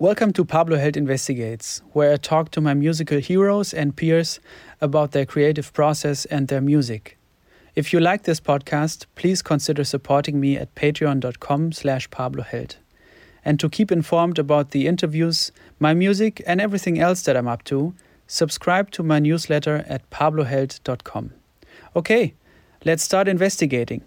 Welcome to Pablo Held Investigates, where I talk to my musical heroes and peers about their creative process and their music. If you like this podcast, please consider supporting me at patreon.com slash pabloheld. And to keep informed about the interviews, my music, and everything else that I'm up to, subscribe to my newsletter at pabloheld.com. Okay, let's start investigating.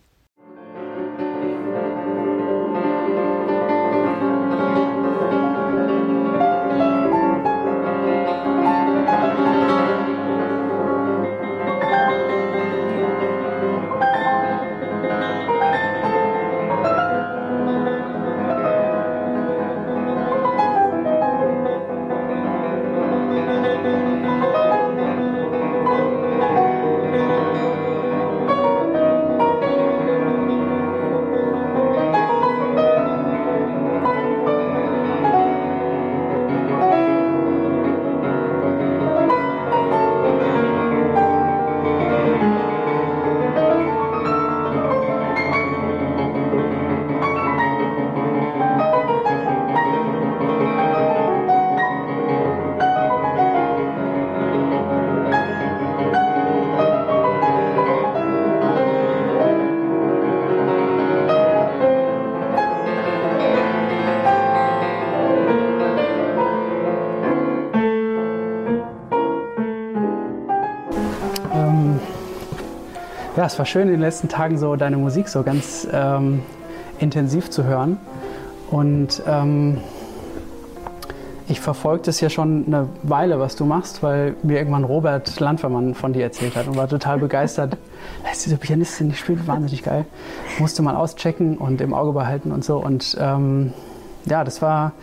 Ja, es war schön in den letzten Tagen so deine Musik so ganz ähm, intensiv zu hören. Und ähm, ich verfolge das ja schon eine Weile, was du machst, weil mir irgendwann Robert Landvermann von dir erzählt hat und war total begeistert. Diese Pianistin, die spielt wahnsinnig geil. Musste mal auschecken und im Auge behalten und so. Und ähm, ja, das war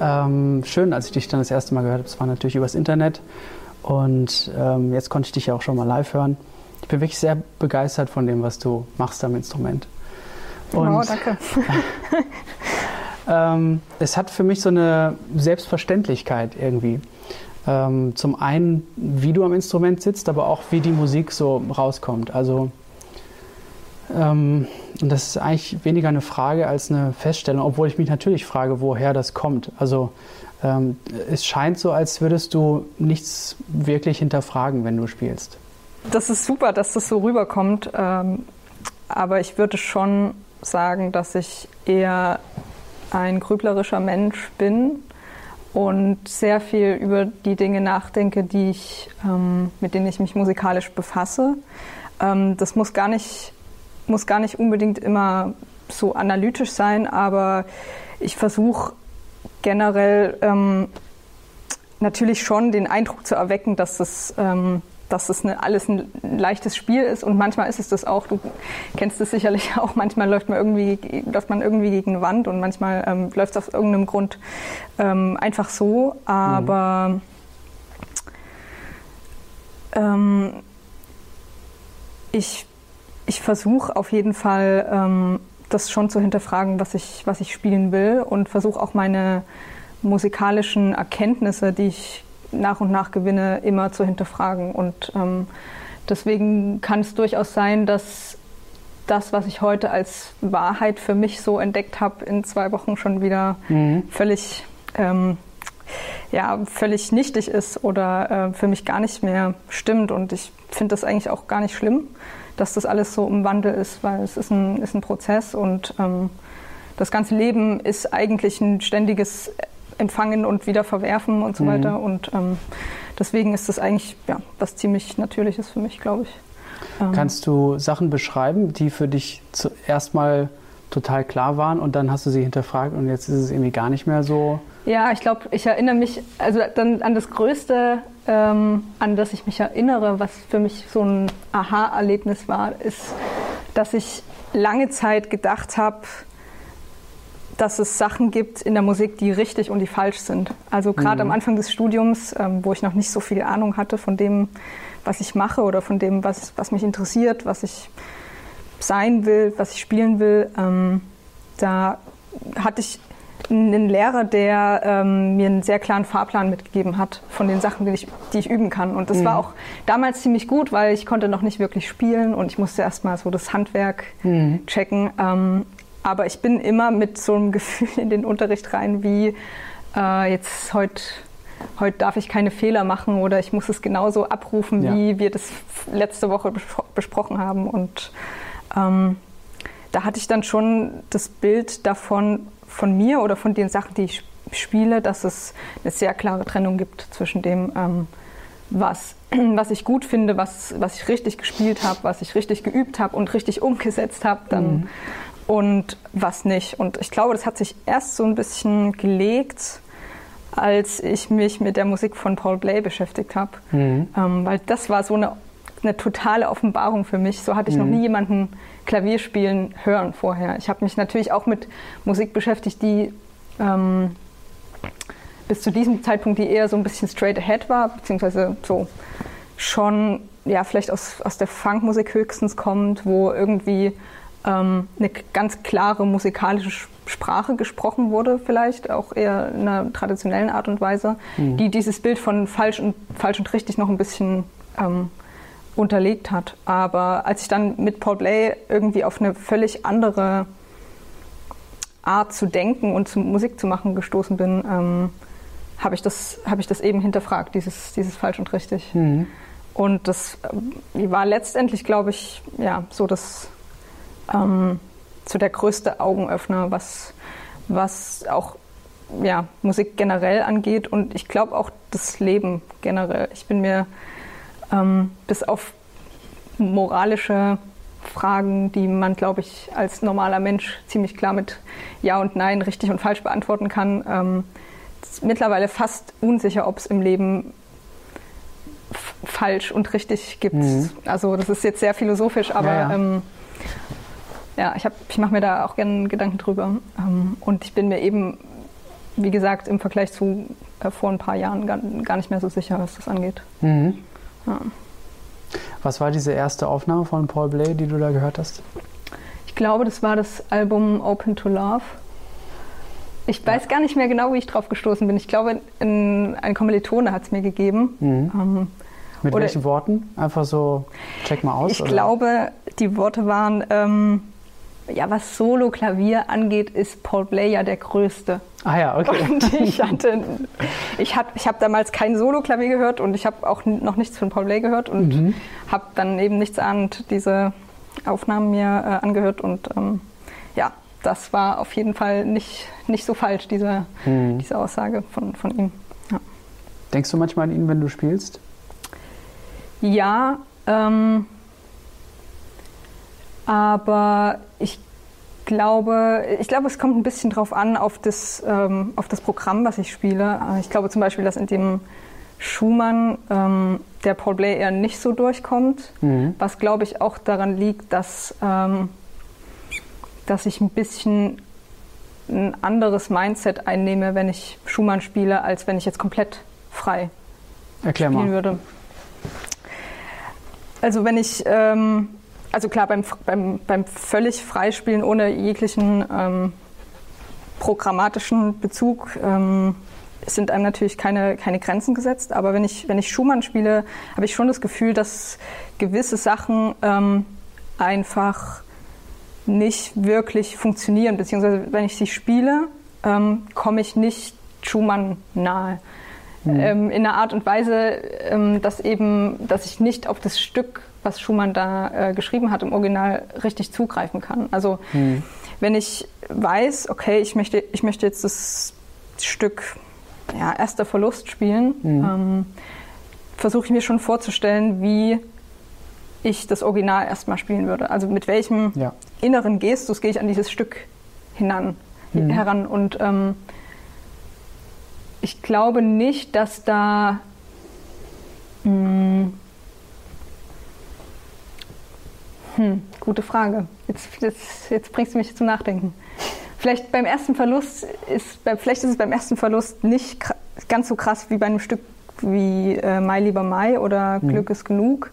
ähm, schön, als ich dich dann das erste Mal gehört habe. Das war natürlich übers Internet. Und ähm, jetzt konnte ich dich ja auch schon mal live hören ich bin wirklich sehr begeistert von dem, was du machst am Instrument. Und, wow, danke. ähm, es hat für mich so eine Selbstverständlichkeit irgendwie. Ähm, zum einen, wie du am Instrument sitzt, aber auch wie die Musik so rauskommt. Also, ähm, und das ist eigentlich weniger eine Frage als eine Feststellung, obwohl ich mich natürlich frage, woher das kommt. Also, ähm, es scheint so, als würdest du nichts wirklich hinterfragen, wenn du spielst. Das ist super, dass das so rüberkommt. Ähm, aber ich würde schon sagen, dass ich eher ein grüblerischer Mensch bin und sehr viel über die Dinge nachdenke, die ich, ähm, mit denen ich mich musikalisch befasse. Ähm, das muss gar, nicht, muss gar nicht unbedingt immer so analytisch sein, aber ich versuche generell ähm, natürlich schon den Eindruck zu erwecken, dass es ähm, dass es eine, alles ein leichtes Spiel ist und manchmal ist es das auch. Du kennst es sicherlich auch. Manchmal läuft man irgendwie, läuft man irgendwie gegen eine Wand und manchmal ähm, läuft es aus irgendeinem Grund ähm, einfach so. Aber mhm. ähm, ich, ich versuche auf jeden Fall, ähm, das schon zu hinterfragen, was ich, was ich spielen will und versuche auch meine musikalischen Erkenntnisse, die ich nach und nach gewinne, immer zu hinterfragen. Und ähm, deswegen kann es durchaus sein, dass das, was ich heute als Wahrheit für mich so entdeckt habe, in zwei Wochen schon wieder mhm. völlig, ähm, ja, völlig nichtig ist oder äh, für mich gar nicht mehr stimmt. Und ich finde das eigentlich auch gar nicht schlimm, dass das alles so im Wandel ist, weil es ist ein, ist ein Prozess und ähm, das ganze Leben ist eigentlich ein ständiges empfangen und wieder verwerfen und so mhm. weiter. Und ähm, deswegen ist das eigentlich ja, was ziemlich Natürliches für mich, glaube ich. Ähm, Kannst du Sachen beschreiben, die für dich zuerst mal total klar waren und dann hast du sie hinterfragt und jetzt ist es irgendwie gar nicht mehr so? Ja, ich glaube, ich erinnere mich also dann an das Größte, ähm, an das ich mich erinnere, was für mich so ein Aha-Erlebnis war, ist, dass ich lange Zeit gedacht habe, dass es Sachen gibt in der Musik, die richtig und die falsch sind. Also gerade mhm. am Anfang des Studiums, ähm, wo ich noch nicht so viel Ahnung hatte von dem, was ich mache oder von dem, was, was mich interessiert, was ich sein will, was ich spielen will, ähm, da hatte ich einen Lehrer, der ähm, mir einen sehr klaren Fahrplan mitgegeben hat von den Sachen, die ich, die ich üben kann. Und das mhm. war auch damals ziemlich gut, weil ich konnte noch nicht wirklich spielen und ich musste erstmal so das Handwerk mhm. checken. Ähm, aber ich bin immer mit so einem Gefühl in den Unterricht rein, wie äh, jetzt heute heute darf ich keine Fehler machen oder ich muss es genauso abrufen, Ja. wie wir das letzte Woche bespro besprochen haben. Und ähm, da hatte ich dann schon das Bild davon, von mir oder von den Sachen, die ich spiele, dass es eine sehr klare Trennung gibt zwischen dem, ähm, was, was ich gut finde, was, was ich richtig gespielt habe, was ich richtig geübt habe und richtig umgesetzt habe dann und was nicht. Und ich glaube, das hat sich erst so ein bisschen gelegt, als ich mich mit der Musik von Paul Bley beschäftigt habe. Mhm. Ähm, weil das war so eine, eine totale Offenbarung für mich. So hatte ich noch nie jemanden Klavier spielen hören vorher. Ich habe mich natürlich auch mit Musik beschäftigt, die ähm, bis zu diesem Zeitpunkt, die eher so ein bisschen straight ahead war, beziehungsweise so schon, ja, vielleicht aus, aus der Funkmusik höchstens kommt, wo irgendwie ähm, eine ganz klare musikalische Sch- Sprache gesprochen wurde, vielleicht auch eher in einer traditionellen Art und Weise, die dieses Bild von falsch und, falsch und richtig noch ein bisschen ähm, unterlegt hat. Aber als ich dann mit Paul Bley irgendwie auf eine völlig andere Art zu denken und zu Musik zu machen gestoßen bin, ähm, habe ich, das- habe ich das eben hinterfragt, dieses, dieses falsch und richtig. Mhm. Und das ähm, war letztendlich, glaube ich, ja, so das ähm, so der größte Augenöffner, was, was auch ja, Musik generell angeht und ich glaube auch das Leben generell. Ich bin mir ähm, bis auf moralische Fragen, die man, glaube ich, als normaler Mensch ziemlich klar mit Ja und Nein richtig und falsch beantworten kann, ähm, mittlerweile fast unsicher, ob es im Leben falsch und richtig gibt. Mhm. Also das ist jetzt sehr philosophisch, aber Ja, ja. Ähm, ja, ich, hab- ich mache mir da auch gerne Gedanken drüber. Ähm, und ich bin mir eben, wie gesagt, im Vergleich zu äh, vor ein paar Jahren gar, gar nicht mehr so sicher, was das angeht. Mhm. Ja. Was war diese erste Aufnahme von Paul Bley, die du da gehört hast? Ich glaube, das war das Album Open to Love. Ich weiß gar nicht mehr genau, wie ich drauf gestoßen bin. Ich glaube, ein, ein Kommilitone hat es mir gegeben. Mhm. Ähm, Mit welchen Worten? Einfach so, check mal aus? ich oder? glaube, die Worte waren, ähm, ja, was Solo-Klavier angeht, ist Paul ja der Größte. Ah ja, okay. Und ich hatte, ich hab, ich habe damals kein Solo-Klavier gehört und ich habe auch noch nichts von Paul Bley gehört und Mhm. habe dann eben nichts ahnend diese Aufnahmen mir äh, angehört und ähm, ja, das war auf jeden Fall nicht, nicht so falsch, diese, Mhm. diese Aussage von, von ihm. Ja. Denkst du manchmal an ihn, wenn du spielst? Ja, ähm, aber ich glaube, ich glaube, es kommt ein bisschen drauf an, auf das, ähm, auf das Programm, was ich spiele. Äh, Ich glaube zum Beispiel, dass in dem Schumann ähm, der Paul Bley eher nicht so durchkommt, Mhm. was glaube ich auch daran liegt, dass, ähm, dass ich ein bisschen ein anderes Mindset einnehme, wenn ich Schumann spiele, als wenn ich jetzt komplett frei Erklär spielen mal. würde. Also wenn ich, ähm, also klar, beim, beim, beim völlig Freispielen ohne jeglichen ähm, programmatischen Bezug ähm, sind einem natürlich keine, keine Grenzen gesetzt. Aber wenn ich, wenn ich Schumann spiele, habe ich schon das Gefühl, dass gewisse Sachen ähm, einfach nicht wirklich funktionieren. Beziehungsweise wenn ich sie spiele, ähm, komme ich nicht Schumann nahe ähm, in einer Art und Weise, ähm, dass eben, dass ich nicht auf das Stück, was Schumann da äh, geschrieben hat, im Original richtig zugreifen kann. Also Mhm. wenn ich weiß, okay, ich möchte, ich möchte jetzt das Stück ja, erster Verlust spielen, ähm, versuche ich mir schon vorzustellen, wie ich das Original erstmal spielen würde. Also mit welchem Ja. inneren Gestus gehe ich an dieses Stück hinan, Mhm. heran. Und ähm, ich glaube nicht, dass da mh, hm, gute Frage. Jetzt, jetzt, jetzt bringst du mich zum Nachdenken. Vielleicht beim ersten Verlust ist, vielleicht ist es beim ersten Verlust nicht ganz so krass wie bei einem Stück wie äh, Mai lieber Mai oder Glück ist genug,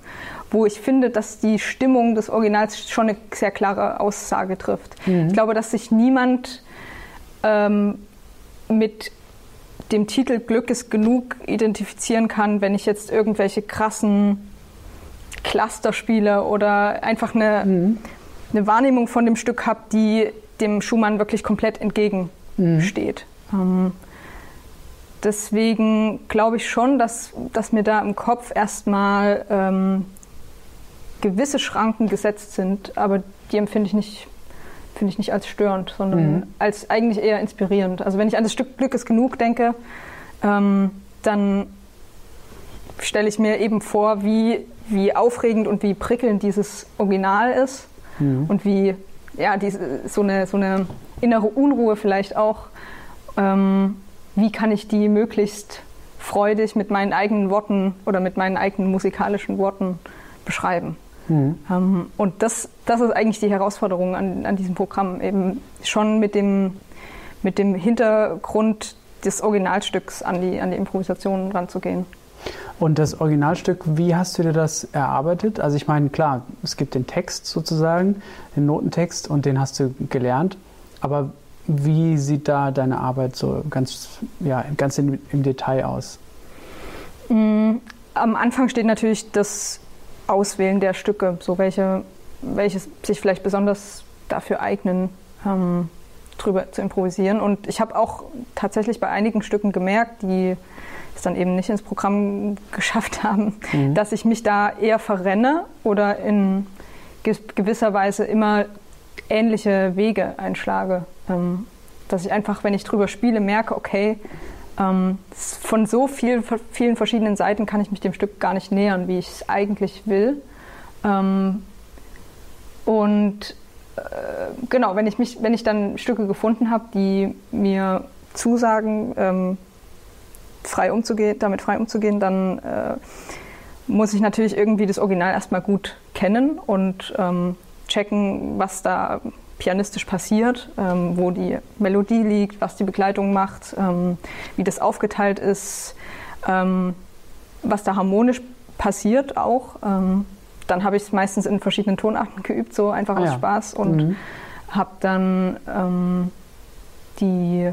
wo ich finde, dass die Stimmung des Originals schon eine sehr klare Aussage trifft. Ich glaube, dass sich niemand ähm, mit dem Titel Glück ist genug identifizieren kann, wenn ich jetzt irgendwelche krassen Cluster spiele oder einfach eine, eine Wahrnehmung von dem Stück habe, die dem Schumann wirklich komplett entgegensteht. Ähm, deswegen glaube ich schon, dass, dass mir da im Kopf erstmal ähm, gewisse Schranken gesetzt sind, aber die empfinde ich nicht, finde ich nicht als störend, sondern mhm. als eigentlich eher inspirierend. Also wenn ich an das Stück Glück ist genug denke, ähm, dann stelle ich mir eben vor, wie, wie aufregend und wie prickelnd dieses Original ist mhm. und wie ja, diese, so, eine, so eine innere Unruhe vielleicht auch. Ähm, wie kann ich die möglichst freudig mit meinen eigenen Worten oder mit meinen eigenen musikalischen Worten beschreiben? Mhm. Ähm, und das, das ist eigentlich die Herausforderung an, an diesem Programm, eben schon mit dem, mit dem Hintergrund des Originalstücks an die, an die Improvisation ranzugehen. Und das Originalstück, wie hast du dir das erarbeitet? Also ich meine, klar, es gibt den Text sozusagen, den Notentext und den hast du gelernt. Aber wie sieht da deine Arbeit so ganz, ja, ganz in, im Detail aus? Mm, am Anfang steht natürlich das Auswählen der Stücke, so welche, welche sich vielleicht besonders dafür eignen, ähm, drüber zu improvisieren. Und ich habe auch tatsächlich bei einigen Stücken gemerkt, die es dann eben nicht ins Programm geschafft haben, mhm. dass ich mich da eher verrenne oder in gewisser Weise immer ähnliche Wege einschlage. Ähm, dass ich einfach, wenn ich drüber spiele, merke, okay, ähm, von so viel, vielen verschiedenen Seiten kann ich mich dem Stück gar nicht nähern, wie ich es eigentlich will. Ähm, und äh, genau, wenn ich, mich, wenn ich dann Stücke gefunden habe, die mir zusagen, frei umzugehen, damit frei umzugehen, dann äh, muss ich natürlich irgendwie das Original erstmal gut kennen und ähm, checken, was da pianistisch passiert, ähm, wo die Melodie liegt, was die Begleitung macht, ähm, wie das aufgeteilt ist, ähm, was da harmonisch passiert auch. Ähm, dann habe ich es meistens in verschiedenen Tonarten geübt, so einfach aus ja. Spaß und mhm. habe dann ähm, die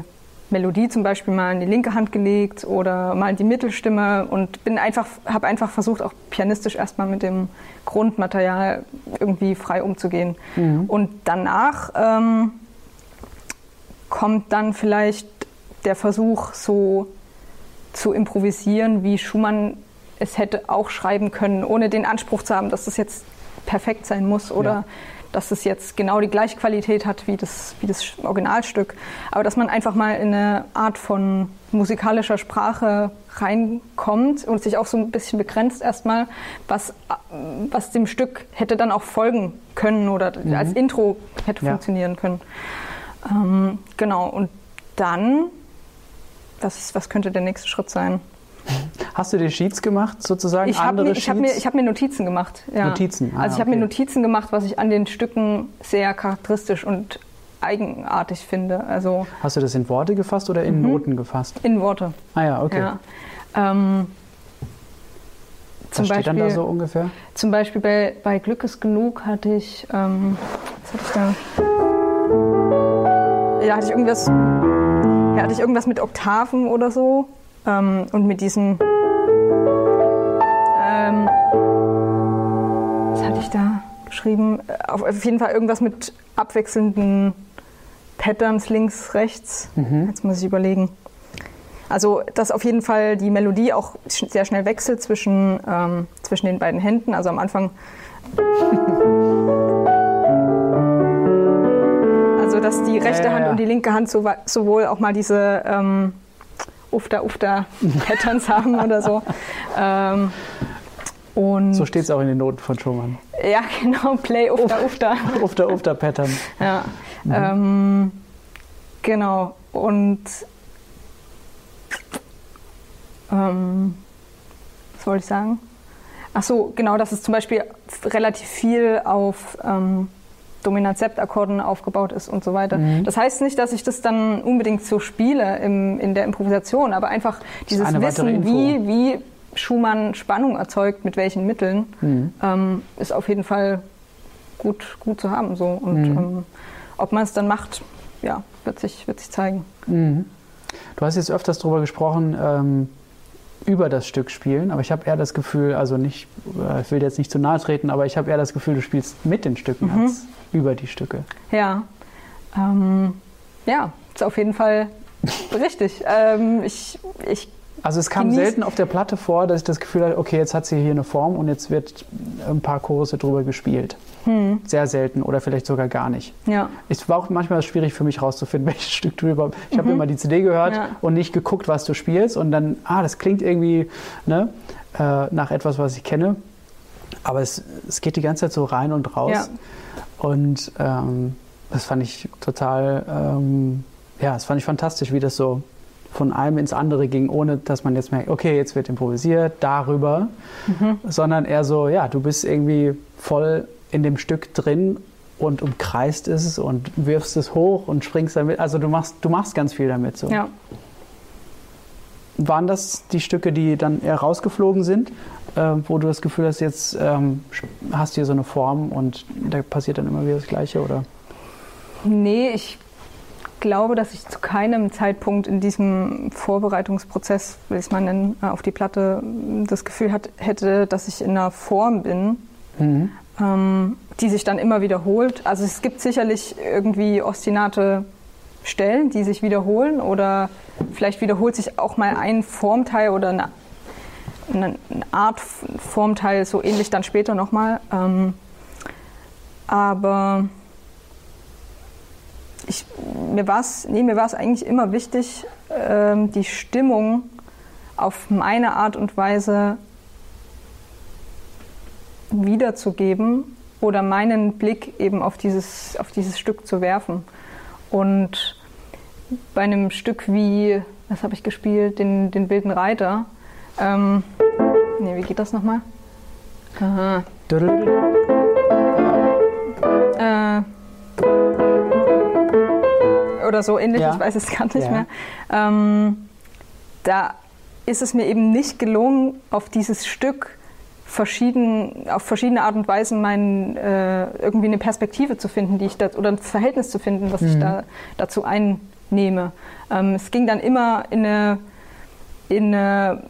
Melodie zum Beispiel mal in die linke Hand gelegt oder mal in die Mittelstimme und bin einfach, habe einfach versucht, auch pianistisch erstmal mit dem Grundmaterial irgendwie frei umzugehen. Mhm. Und danach ähm, kommt dann vielleicht der Versuch, so zu improvisieren, wie Schumann es hätte auch schreiben können, ohne den Anspruch zu haben, dass das jetzt perfekt sein muss oder ja dass es jetzt genau die gleiche Qualität hat wie das, wie das Originalstück, aber dass man einfach mal in eine Art von musikalischer Sprache reinkommt und sich auch so ein bisschen begrenzt erstmal, was, was dem Stück hätte dann auch folgen können oder mhm. als Intro hätte ja. funktionieren können. Ähm, genau, und dann, was, was könnte der nächste Schritt sein? Hast du dir Sheets gemacht, sozusagen? Ich habe mir, hab mir, hab mir, Notizen gemacht. Ja. Notizen? Ah, also ich habe mir Notizen gemacht, was ich an den Stücken sehr charakteristisch und eigenartig finde. Also Hast du das in Worte gefasst oder in mhm. Noten gefasst? In Worte. Ah ja, okay. Ja. Ähm, was steht Beispiel, dann da so ungefähr? Zum Beispiel bei, bei Glück ist genug hatte ich, ähm, was hatte ich da? Ja, hatte ich irgendwas, ja, hatte ich irgendwas mit Oktaven oder so. Ähm, und mit diesen. Ähm, was hatte ich da geschrieben? Auf, auf, jeden Fall irgendwas mit abwechselnden Patterns links, rechts. Mhm. Jetzt muss ich überlegen. Also, dass auf jeden Fall die Melodie auch sehr schnell wechselt zwischen, ähm, zwischen den beiden Händen. Also am Anfang. also, dass die rechte. Hand und die linke Hand sowohl auch mal diese ähm, Ufter, Ufter Patterns haben oder so. Ähm, und so steht es auch in den Noten von Schumann. Ja, genau, Play Ufter, Ufter. Ufter, Ufter Pattern. Ja, mhm. ähm, genau. Und ähm, was wollte ich sagen? Ach so, genau, dass es zum Beispiel relativ viel auf ähm, Dominant-Sept-Akkorden aufgebaut ist und so weiter. Mhm. Das heißt nicht, dass ich das dann unbedingt so spiele im, in der Improvisation, aber einfach dieses Wissen, wie, wie Schumann Spannung erzeugt, mit welchen Mitteln, mhm. ähm, ist auf jeden Fall gut, gut zu haben. So. Und mhm. ähm, ob man es dann macht, ja, wird sich, wird sich zeigen. Mhm. Du hast jetzt öfters darüber gesprochen, ähm, über das Stück spielen, aber ich habe eher das Gefühl, also nicht, äh, ich will jetzt nicht zu nahe treten, aber ich habe eher das Gefühl, du spielst mit den Stücken mhm. als über die Stücke. Ja, ähm, ja, ist auf jeden Fall richtig. Ähm, ich, ich also es kam selten auf der Platte vor, dass ich das Gefühl hatte, okay, jetzt hat sie hier eine Form und jetzt wird ein paar Chorusse drüber gespielt. Hm. Sehr selten oder vielleicht sogar gar nicht. ja. Es war auch manchmal schwierig für mich rauszufinden, welches Stück du überhaupt. Ich habe immer die CD gehört Mhm. Ja. und nicht geguckt, was du spielst und dann, ah, das klingt irgendwie ne, äh, nach etwas, was ich kenne. Aber es, es geht die ganze Zeit so rein und raus. Ja. Und ähm, das fand ich total, ähm, ja, das fand ich fantastisch, wie das so von einem ins andere ging, ohne dass man jetzt merkt, okay, jetzt wird improvisiert darüber, Mhm. sondern eher so, ja, du bist irgendwie voll in dem Stück drin und umkreist es und wirfst es hoch und springst damit. Also du machst, du machst ganz viel damit. So. ja. Waren das die Stücke, die dann eher rausgeflogen sind, äh, wo du das Gefühl hast, jetzt ähm, hast du hier so eine Form und da passiert dann immer wieder das Gleiche, oder? Nee, ich glaube, dass ich zu keinem Zeitpunkt in diesem Vorbereitungsprozess, will ich es mal nennen, äh, auf die Platte das Gefühl hat, hätte, dass ich in einer Form bin, Mhm. ähm, die sich dann immer wiederholt. Also es gibt sicherlich irgendwie ostinate Stellen, die sich wiederholen oder vielleicht wiederholt sich auch mal ein Formteil oder eine, eine Art Formteil so ähnlich dann später nochmal. Ähm, aber ich, mir war es nee, eigentlich immer wichtig, ähm, die Stimmung auf meine Art und Weise wiederzugeben oder meinen Blick eben auf dieses, auf dieses Stück zu werfen. Und bei einem Stück wie, was habe ich gespielt, den, den wilden Reiter, ähm, nee, wie geht das nochmal? Aha. Äh, oder so ähnlich, Ja. ich weiß es gar nicht Ja. mehr. Ähm, da ist es mir eben nicht gelungen, auf dieses Stück verschieden, auf verschiedene Art und Weisen mein, äh, irgendwie eine Perspektive zu finden, die ich da, oder ein Verhältnis zu finden, was ich da, dazu einnehme. Ähm, es ging dann immer in eine, in eine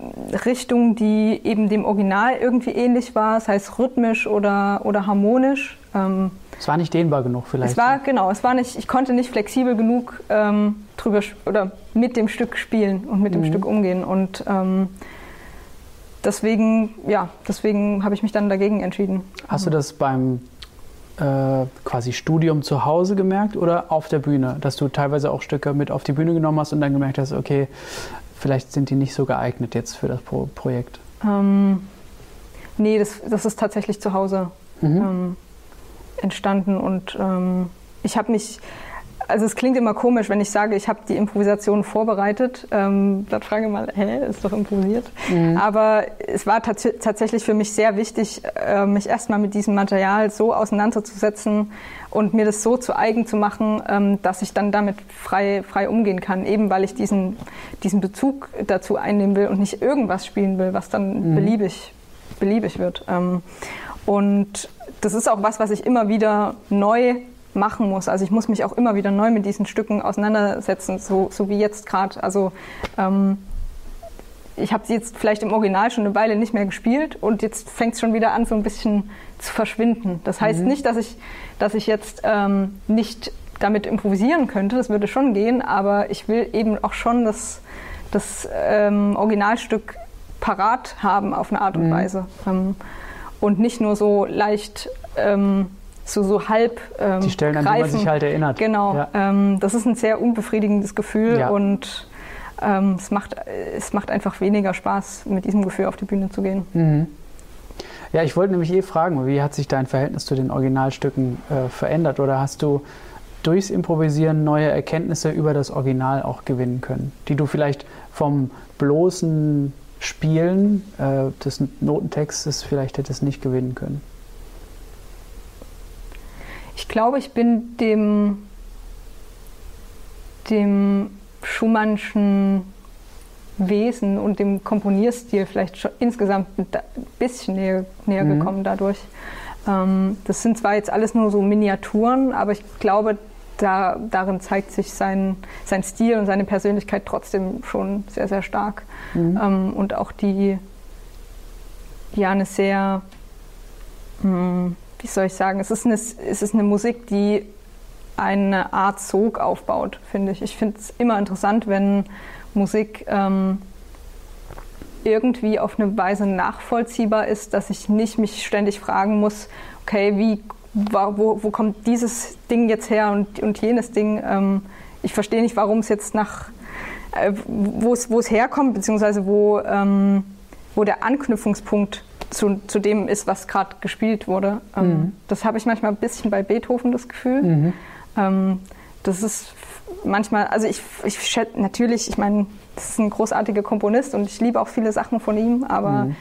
Richtung, die eben dem Original irgendwie ähnlich war, sei es rhythmisch oder, oder harmonisch. Ähm, Es war nicht dehnbar genug vielleicht. es war genau, es war nicht, ich konnte nicht flexibel genug ähm, drüber oder mit dem Stück spielen und mit dem Mhm. Stück umgehen und ähm, deswegen, ja, deswegen habe ich mich dann dagegen entschieden. Hast du das beim äh, quasi Studium zu Hause gemerkt oder auf der Bühne? Dass du teilweise auch Stücke mit auf die Bühne genommen hast und dann gemerkt hast, okay, vielleicht sind die nicht so geeignet jetzt für das Pro Projekt. Ähm, nee, das, das ist tatsächlich zu Hause Mhm. ähm, entstanden und ähm, ich habe mich, also es klingt immer komisch, wenn ich sage, ich habe die Improvisation vorbereitet. Ähm, dann frage ich mal, hä, ist doch improvisiert. Aber es war tats tatsächlich für mich sehr wichtig, äh, mich erstmal mit diesem Material so auseinanderzusetzen und mir das so zu eigen zu machen, ähm, dass ich dann damit frei, frei umgehen kann. Eben weil ich diesen, diesen Bezug dazu einnehmen will und nicht irgendwas spielen will, was dann beliebig, beliebig wird. Ähm, und das ist auch was, was ich immer wieder neu machen muss. Also ich muss mich auch immer wieder neu mit diesen Stücken auseinandersetzen, so, so wie jetzt gerade. Also ähm, ich habe sie jetzt vielleicht im Original schon eine Weile nicht mehr gespielt und jetzt fängt es schon wieder an, so ein bisschen zu verschwinden. Das heißt nicht, dass ich, dass ich jetzt ähm, nicht damit improvisieren könnte, das würde schon gehen, aber ich will eben auch schon das, das ähm, Originalstück parat haben auf eine Art und Weise. Ähm, und nicht nur so leicht ähm, so, so halb ähm, Die Stellen, an die man greifen. sich halt erinnert. Genau. Ja. Ähm, das ist ein sehr unbefriedigendes Gefühl Ja. und ähm, es, macht, es macht einfach weniger Spaß, mit diesem Gefühl auf die Bühne zu gehen. Mhm. Ja, ich wollte nämlich eh fragen, wie hat sich dein Verhältnis zu den Originalstücken äh, verändert? Oder hast du durchs Improvisieren neue Erkenntnisse über das Original auch gewinnen können, die du vielleicht vom bloßen Spielen äh, des Notentextes vielleicht hättest nicht gewinnen können? Ich glaube, ich bin dem, dem Schumannschen Wesen und dem Komponierstil vielleicht schon insgesamt ein bisschen näher, näher Mhm. gekommen dadurch. Ähm, das sind zwar jetzt alles nur so Miniaturen, aber ich glaube, da, darin zeigt sich sein, sein Stil und seine Persönlichkeit trotzdem schon sehr, sehr stark. Ähm, und auch die, ja, eine sehr, hm, wie soll ich sagen, es ist eine, es ist eine Musik, die eine Art Sog aufbaut, finde ich. Ich finde es immer interessant, wenn Musik ähm, irgendwie auf eine Weise nachvollziehbar ist, dass ich nicht mich ständig fragen muss, okay, wie, wo, wo kommt dieses Ding jetzt her und, und jenes Ding. Ähm, ich verstehe nicht, warum es jetzt nach, äh, wo es herkommt, beziehungsweise wo, ähm, wo der Anknüpfungspunkt zu, zu dem ist, was gerade gespielt wurde. Ähm, mhm. Das habe ich manchmal ein bisschen bei Beethoven das Gefühl. Mhm. Ähm, das ist manchmal, also ich, ich schätze natürlich, ich meine, das ist ein großartiger Komponist und ich liebe auch viele Sachen von ihm, aber mhm.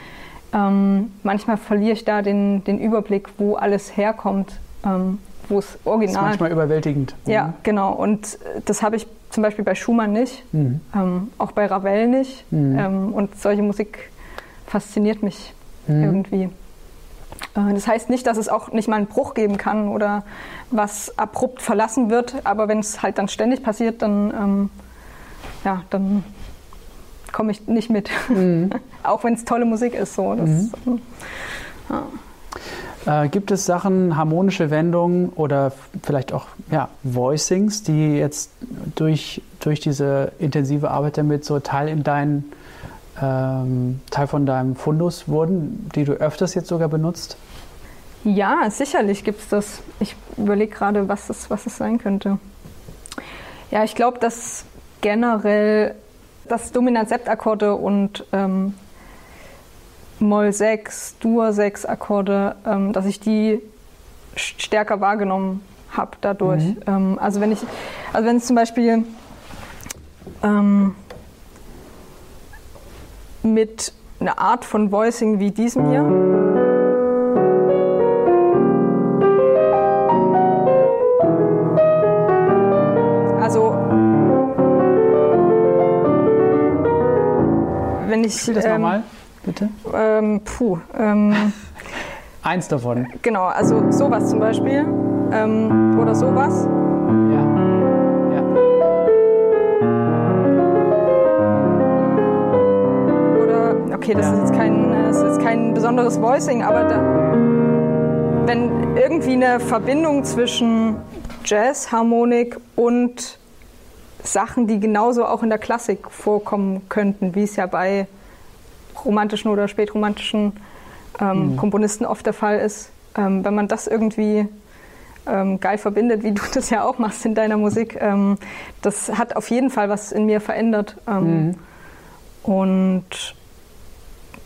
ähm, manchmal verliere ich da den, den Überblick, wo alles herkommt, ähm, wo es original. Das ist manchmal überwältigend. Ja, mhm. genau. Und das habe ich zum Beispiel bei Schumann nicht, mhm. ähm, auch bei Ravel nicht. Mhm. Ähm, und solche Musik fasziniert mich mhm. irgendwie. Äh, das heißt nicht, dass es auch nicht mal einen Bruch geben kann oder was abrupt verlassen wird, aber wenn es halt dann ständig passiert, dann, ähm, ja, dann komme ich nicht mit. Mhm. auch wenn es tolle Musik ist. So. Das, mhm. Ähm, ja. äh, gibt es Sachen, harmonische Wendungen oder vielleicht auch ja, Voicings, die jetzt durch, durch diese intensive Arbeit damit so Teil in deinen ähm, Teil von deinem Fundus wurden, die du öfters jetzt sogar benutzt? Ja, sicherlich gibt es das. Ich überlege gerade, was es, was es sein könnte. Ja, ich glaube, dass generell das Dominant-Sept-Akkorde und ähm, Moll 6, Dur 6 Akkorde, ähm, dass ich die stärker wahrgenommen habe dadurch. Mhm. Ähm, also wenn ich, also wenn es zum Beispiel ähm, mit einer Art von Voicing wie diesem hier. Also wenn ich Spiel das ähm, nochmal, bitte. Ähm, puh. Ähm, Eins davon. Genau, also sowas zum Beispiel ähm, oder sowas. Okay, das ist jetzt kein, ist kein besonderes Voicing, aber da, wenn irgendwie eine Verbindung zwischen Jazz, Harmonik und Sachen, die genauso auch in der Klassik vorkommen könnten, wie es ja bei romantischen oder spätromantischen ähm, mhm. Komponisten oft der Fall ist. Ähm, wenn man das irgendwie ähm, geil verbindet, wie du das ja auch machst in deiner Musik, ähm, das hat auf jeden Fall was in mir verändert. Ähm, mhm. Und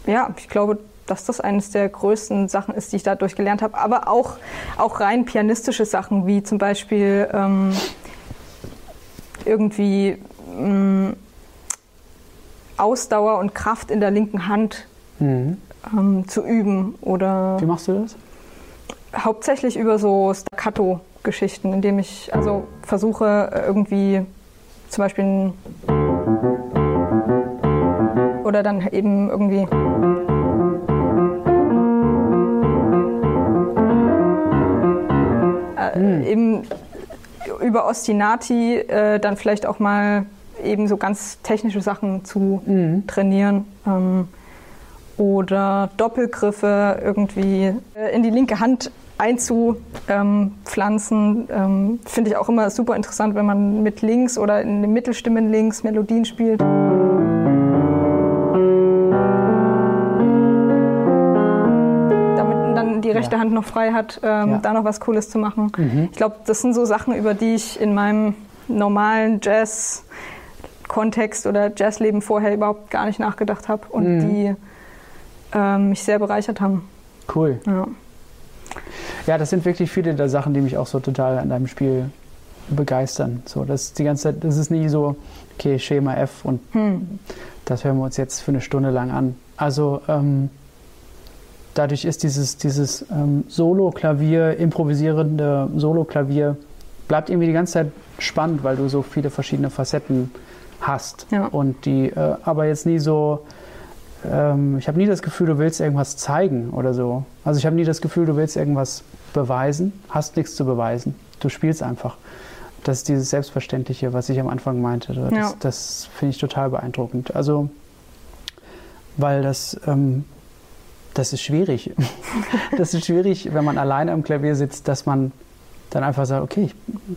ja, ich glaube, dass das eines der größten Sachen ist, die ich dadurch gelernt habe. Aber auch, auch rein pianistische Sachen, wie zum Beispiel ähm, irgendwie ähm, Ausdauer und Kraft in der linken Hand mhm. ähm, zu üben. Oder wie machst du das? Hauptsächlich über so Staccato-Geschichten, indem ich also versuche, irgendwie zum Beispiel oder dann eben irgendwie mhm. eben über Ostinati äh, dann vielleicht auch mal eben so ganz technische Sachen zu mhm. trainieren. Ähm, oder Doppelgriffe irgendwie äh, in die linke Hand einzupflanzen, ähm, finde ich auch immer super interessant, wenn man mit links oder in den Mittelstimmen links Melodien spielt. Die rechte ja. Hand noch frei hat, ähm, ja. da noch was Cooles zu machen. Mhm. Ich glaube, das sind so Sachen, über die ich in meinem normalen Jazz-Kontext oder Jazzleben vorher überhaupt gar nicht nachgedacht habe und mhm. die ähm, mich sehr bereichert haben. Cool. Ja. ja, das sind wirklich viele der Sachen, die mich auch so total an deinem Spiel begeistern. So, das ist die ganze Zeit, das ist nie so, okay, Schema F und hm. das hören wir uns jetzt für eine Stunde lang an. Also ähm, dadurch ist dieses, dieses ähm, Solo-Klavier, improvisierende Solo-Klavier, bleibt irgendwie die ganze Zeit spannend, weil du so viele verschiedene Facetten hast. Ja. Und die äh, aber jetzt nie so, ähm, ich habe nie das Gefühl, du willst irgendwas zeigen oder so. Also ich habe nie das Gefühl, du willst irgendwas beweisen, hast nichts zu beweisen. Du spielst einfach. Das ist dieses Selbstverständliche, was ich am Anfang meinte. Das, ja. das finde ich total beeindruckend. Also, weil das ähm, das ist schwierig. das ist schwierig, wenn man alleine am Klavier sitzt, dass man, dann einfach sagt, okay,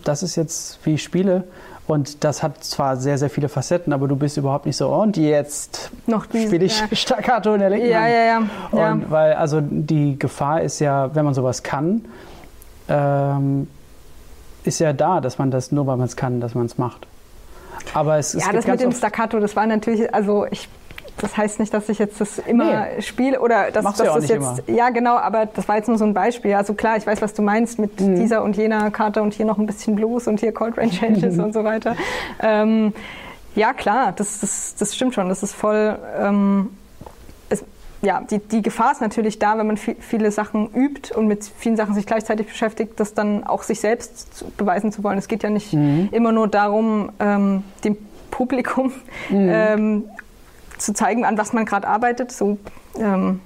das ist jetzt, wie ich spiele. Und das hat zwar sehr, sehr viele Facetten, aber du bist überhaupt nicht so, und jetzt spiele ich ja. Staccato in der linken Ja, ja, ja. ja. Und weil, also die Gefahr ist ja, wenn man sowas kann, ähm, ist ja da, dass man das nur, weil man es kann, dass man es macht. Aber es, ja, es das mit dem Staccato, das war natürlich, also ich das heißt nicht, dass ich jetzt das immer nee. spiele oder dass, dass ja das jetzt. Immer. Ja, genau, aber das war jetzt nur so ein Beispiel. Also klar, ich weiß, was du meinst mit mhm. dieser und jener Karte und hier noch ein bisschen Blues und hier Cold Rain Changes und so weiter. Ähm, ja, klar, das, das, das stimmt schon. Das ist voll. Ähm, es, ja, die, die Gefahr ist natürlich da, wenn man viel, viele Sachen übt und mit vielen Sachen sich gleichzeitig beschäftigt, das dann auch sich selbst zu, beweisen zu wollen. Es geht ja nicht mhm. immer nur darum, ähm, dem Publikum mhm. ähm, zu zeigen, an was man gerade arbeitet. So, ähm,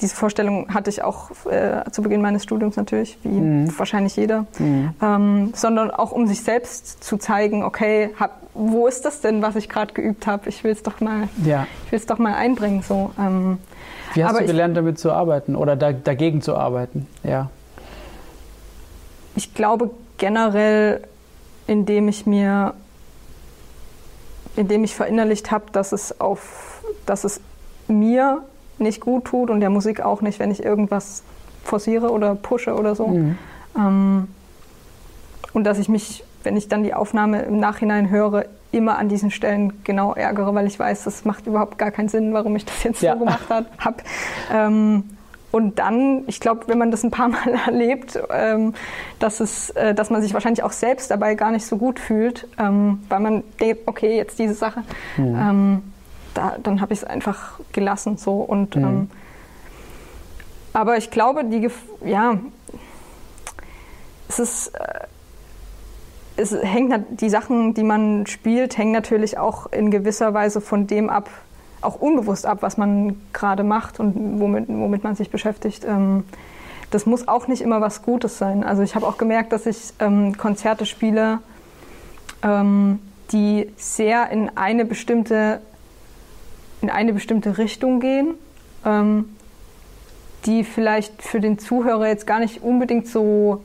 diese Vorstellung hatte ich auch äh, zu Beginn meines Studiums natürlich, wie mhm. wahrscheinlich jeder, mhm. ähm, sondern auch um sich selbst zu zeigen, okay, hab, wo ist das denn, was ich gerade geübt habe? Ich will es doch mal, ja. ich will es doch mal einbringen. So, ähm, wie hast du gelernt, ich, damit zu arbeiten oder da, dagegen zu arbeiten? Ja. Ich glaube generell, indem ich mir indem ich verinnerlicht habe, dass es auf, dass es mir nicht gut tut und der Musik auch nicht, wenn ich irgendwas forciere oder pushe oder so. Mhm. Ähm, und dass ich mich, wenn ich dann die Aufnahme im Nachhinein höre, immer an diesen Stellen genau ärgere, weil ich weiß, das macht überhaupt gar keinen Sinn, warum ich das jetzt ja. so gemacht habe. Ähm, und dann, ich glaube, wenn man das ein paar Mal erlebt, ähm, dass, es, äh, dass man sich wahrscheinlich auch selbst dabei gar nicht so gut fühlt, ähm, weil man denkt, okay, jetzt diese Sache, mhm. ähm, da, dann habe ich es einfach gelassen. So. Und, mhm. aber ich glaube, die, ja, es ist, äh, es hängt, die Sachen, die man spielt, hängen natürlich auch in gewisser Weise von dem ab, auch unbewusst ab, was man gerade macht und womit, womit man sich beschäftigt. Ähm, das muss auch nicht immer was Gutes sein. Also ich habe auch gemerkt, dass ich ähm, Konzerte spiele, ähm, die sehr in eine bestimmte, in eine bestimmte Richtung gehen, die vielleicht für den Zuhörer jetzt gar nicht unbedingt so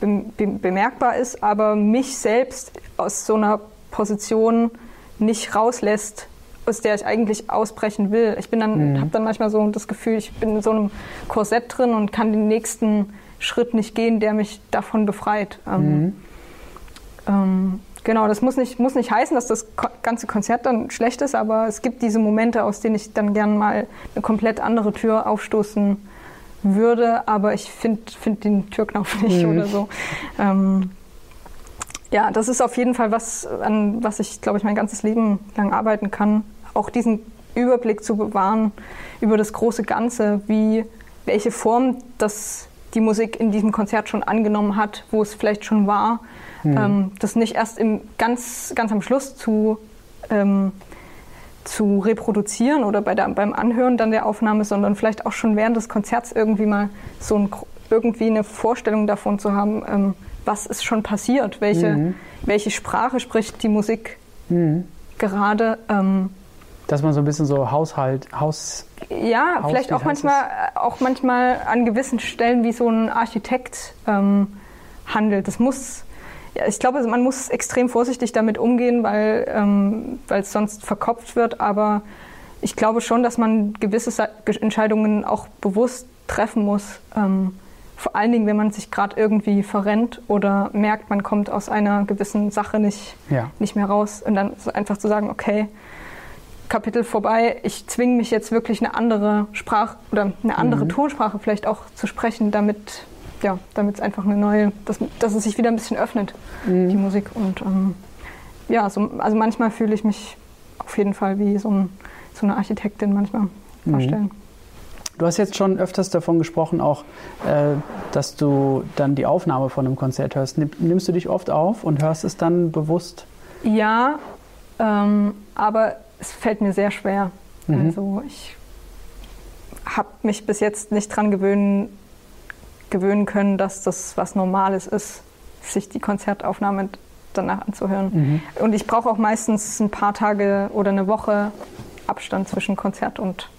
bemerkbar ist, aber mich selbst aus so einer Position nicht rauslässt, aus der ich eigentlich ausbrechen will. Ich bin dann, mhm. habe dann manchmal so das Gefühl, ich bin in so einem Korsett drin und kann den nächsten Schritt nicht gehen, der mich davon befreit. Ähm, mhm. ähm, genau, das muss nicht, muss nicht heißen, dass das ganze Konzert dann schlecht ist, aber es gibt diese Momente, aus denen ich dann gern mal eine komplett andere Tür aufstoßen würde, aber ich finde find den Türknopf nicht mhm. oder so. Ähm, ja, das ist auf jeden Fall was, an was ich, glaube ich, mein ganzes Leben lang arbeiten kann auch diesen Überblick zu bewahren über das große Ganze, wie welche Form das die Musik in diesem Konzert schon angenommen hat, wo es vielleicht schon war, mhm. ähm, das nicht erst im, ganz, ganz am Schluss zu, ähm, zu reproduzieren oder bei der, beim Anhören dann der Aufnahme, sondern vielleicht auch schon während des Konzerts irgendwie mal so ein, irgendwie eine Vorstellung davon zu haben, ähm, was ist schon passiert, welche, mhm. welche Sprache spricht die Musik mhm. gerade. Ähm, dass man so ein bisschen so Haushalt, Haus. Ja, Haus, vielleicht auch manchmal, auch manchmal an gewissen Stellen wie so ein Architekt ähm, handelt. Das muss, ja, ich glaube, man muss extrem vorsichtig damit umgehen, weil ähm, es sonst verkopft wird. Aber ich glaube schon, dass man gewisse Entscheidungen auch bewusst treffen muss. Ähm, vor allen Dingen, wenn man sich gerade irgendwie verrennt oder merkt, man kommt aus einer gewissen Sache nicht, ja. nicht mehr raus. Und dann einfach zu sagen, okay, Kapitel vorbei. Ich zwinge mich jetzt wirklich eine andere Sprache oder eine andere mhm. Tonsprache vielleicht auch zu sprechen, damit ja, damit es einfach eine neue, dass, dass es sich wieder ein bisschen öffnet, mhm. die Musik. Und ähm, ja, so, also manchmal fühle ich mich auf jeden Fall wie so, ein, so eine Architektin manchmal mhm. vorstellen. Du hast jetzt schon öfters davon gesprochen, auch, äh, dass du dann die Aufnahme von einem Konzert hörst. Nimmst du dich oft auf und hörst es dann bewusst? Ja, ähm, aber es fällt mir sehr schwer. Mhm. Also ich habe mich bis jetzt nicht dran gewöhnen, gewöhnen können, dass das was Normales ist, sich die Konzertaufnahme danach anzuhören. Mhm. Und ich brauche auch meistens ein paar Tage oder eine Woche Abstand zwischen Konzert und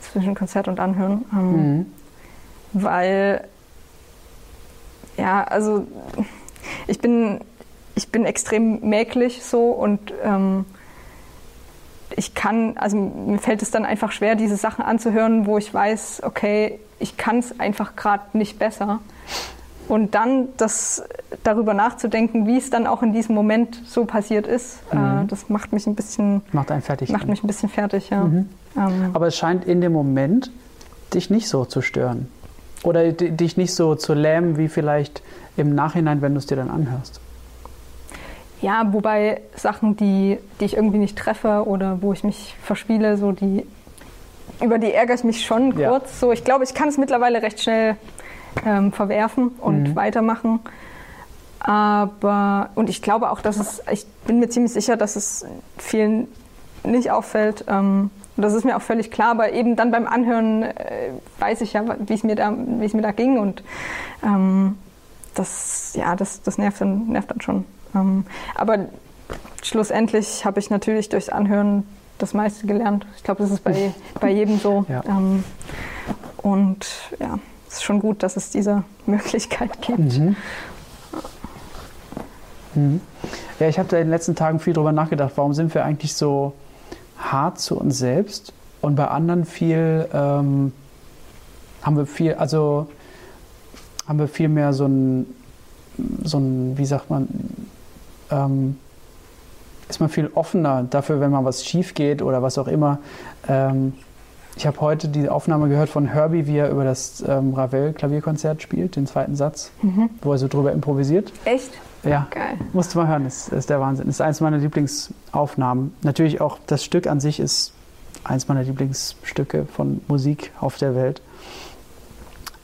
zwischen Konzert und Anhören, ähm, mhm. weil Ja, also ich bin, ich bin extrem mäglich so und ähm, ich kann, also mir fällt es dann einfach schwer, diese Sachen anzuhören, wo ich weiß, okay, ich kann es einfach gerade nicht besser. Und dann das darüber nachzudenken, wie es dann auch in diesem Moment so passiert ist, äh, mhm. äh, das macht mich ein bisschen macht einen fertig. Macht mich ein bisschen fertig, ja. Mhm. Ähm. Aber es scheint in dem Moment dich nicht so zu stören oder dich nicht so zu lähmen wie vielleicht im Nachhinein, wenn du es dir dann anhörst. Ja, wobei Sachen, die, die ich irgendwie nicht treffe oder wo ich mich verspiele, so die über die ärgere ich mich schon kurz. Ja. So, ich glaube, ich kann es mittlerweile recht schnell ähm, verwerfen und mhm. weitermachen. Aber und ich glaube auch, dass es, ich bin mir ziemlich sicher, dass es vielen nicht auffällt. Ähm, das ist mir auch völlig klar, aber eben dann beim Anhören äh, weiß ich ja, wie es mir da, wie es mir da ging und ähm, das, ja, das, das nervt dann, nervt dann schon. Ähm, aber schlussendlich habe ich natürlich durchs Anhören das meiste gelernt. Ich glaube, das ist bei, bei jedem so. Ja. Ähm, und ja, es ist schon gut, dass es diese Möglichkeit gibt. Mhm. Mhm. Ja, ich habe da in den letzten Tagen viel drüber nachgedacht. Warum sind wir eigentlich so hart zu uns selbst und bei anderen viel ähm, haben wir viel, also haben wir viel mehr so ein, so ein wie sagt man, ähm, ist man viel offener dafür, wenn mal was schief geht oder was auch immer. Ähm, ich habe heute die Aufnahme gehört von Herbie, wie er über das ähm, Ravel-Klavierkonzert spielt, den zweiten Satz, mhm. wo er so drüber improvisiert. Echt? Ja, Geil. musst du mal hören, das ist der Wahnsinn. Das ist eines meiner Lieblingsaufnahmen. Natürlich auch das Stück an sich ist eines meiner Lieblingsstücke von Musik auf der Welt.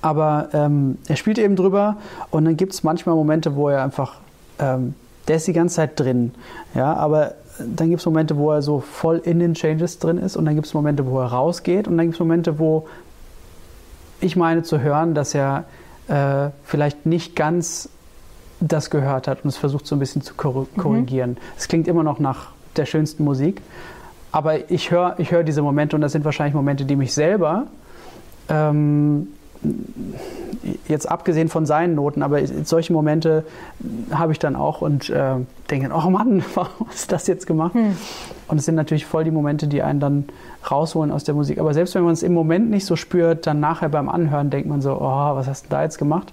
Aber ähm, er spielt eben drüber und dann gibt es manchmal Momente, wo er einfach ähm, der ist die ganze Zeit drin. Ja, aber dann gibt es Momente, wo er so voll in den Changes drin ist und dann gibt es Momente, wo er rausgeht und dann gibt es Momente, wo ich meine zu hören, dass er äh, vielleicht nicht ganz das gehört hat und es versucht so ein bisschen zu mhm. korrigieren. Mhm. Es klingt immer noch nach der schönsten Musik, aber ich höre ich hör diese Momente und das sind wahrscheinlich Momente, die mich selber ähm, jetzt abgesehen von seinen Noten, aber solche Momente habe ich dann auch und äh, denke, oh Mann, warum hast du das jetzt gemacht? Hm. Und es sind natürlich voll die Momente, die einen dann rausholen aus der Musik. Aber selbst wenn man es im Moment nicht so spürt, dann nachher beim Anhören denkt man so, oh, was hast du da jetzt gemacht?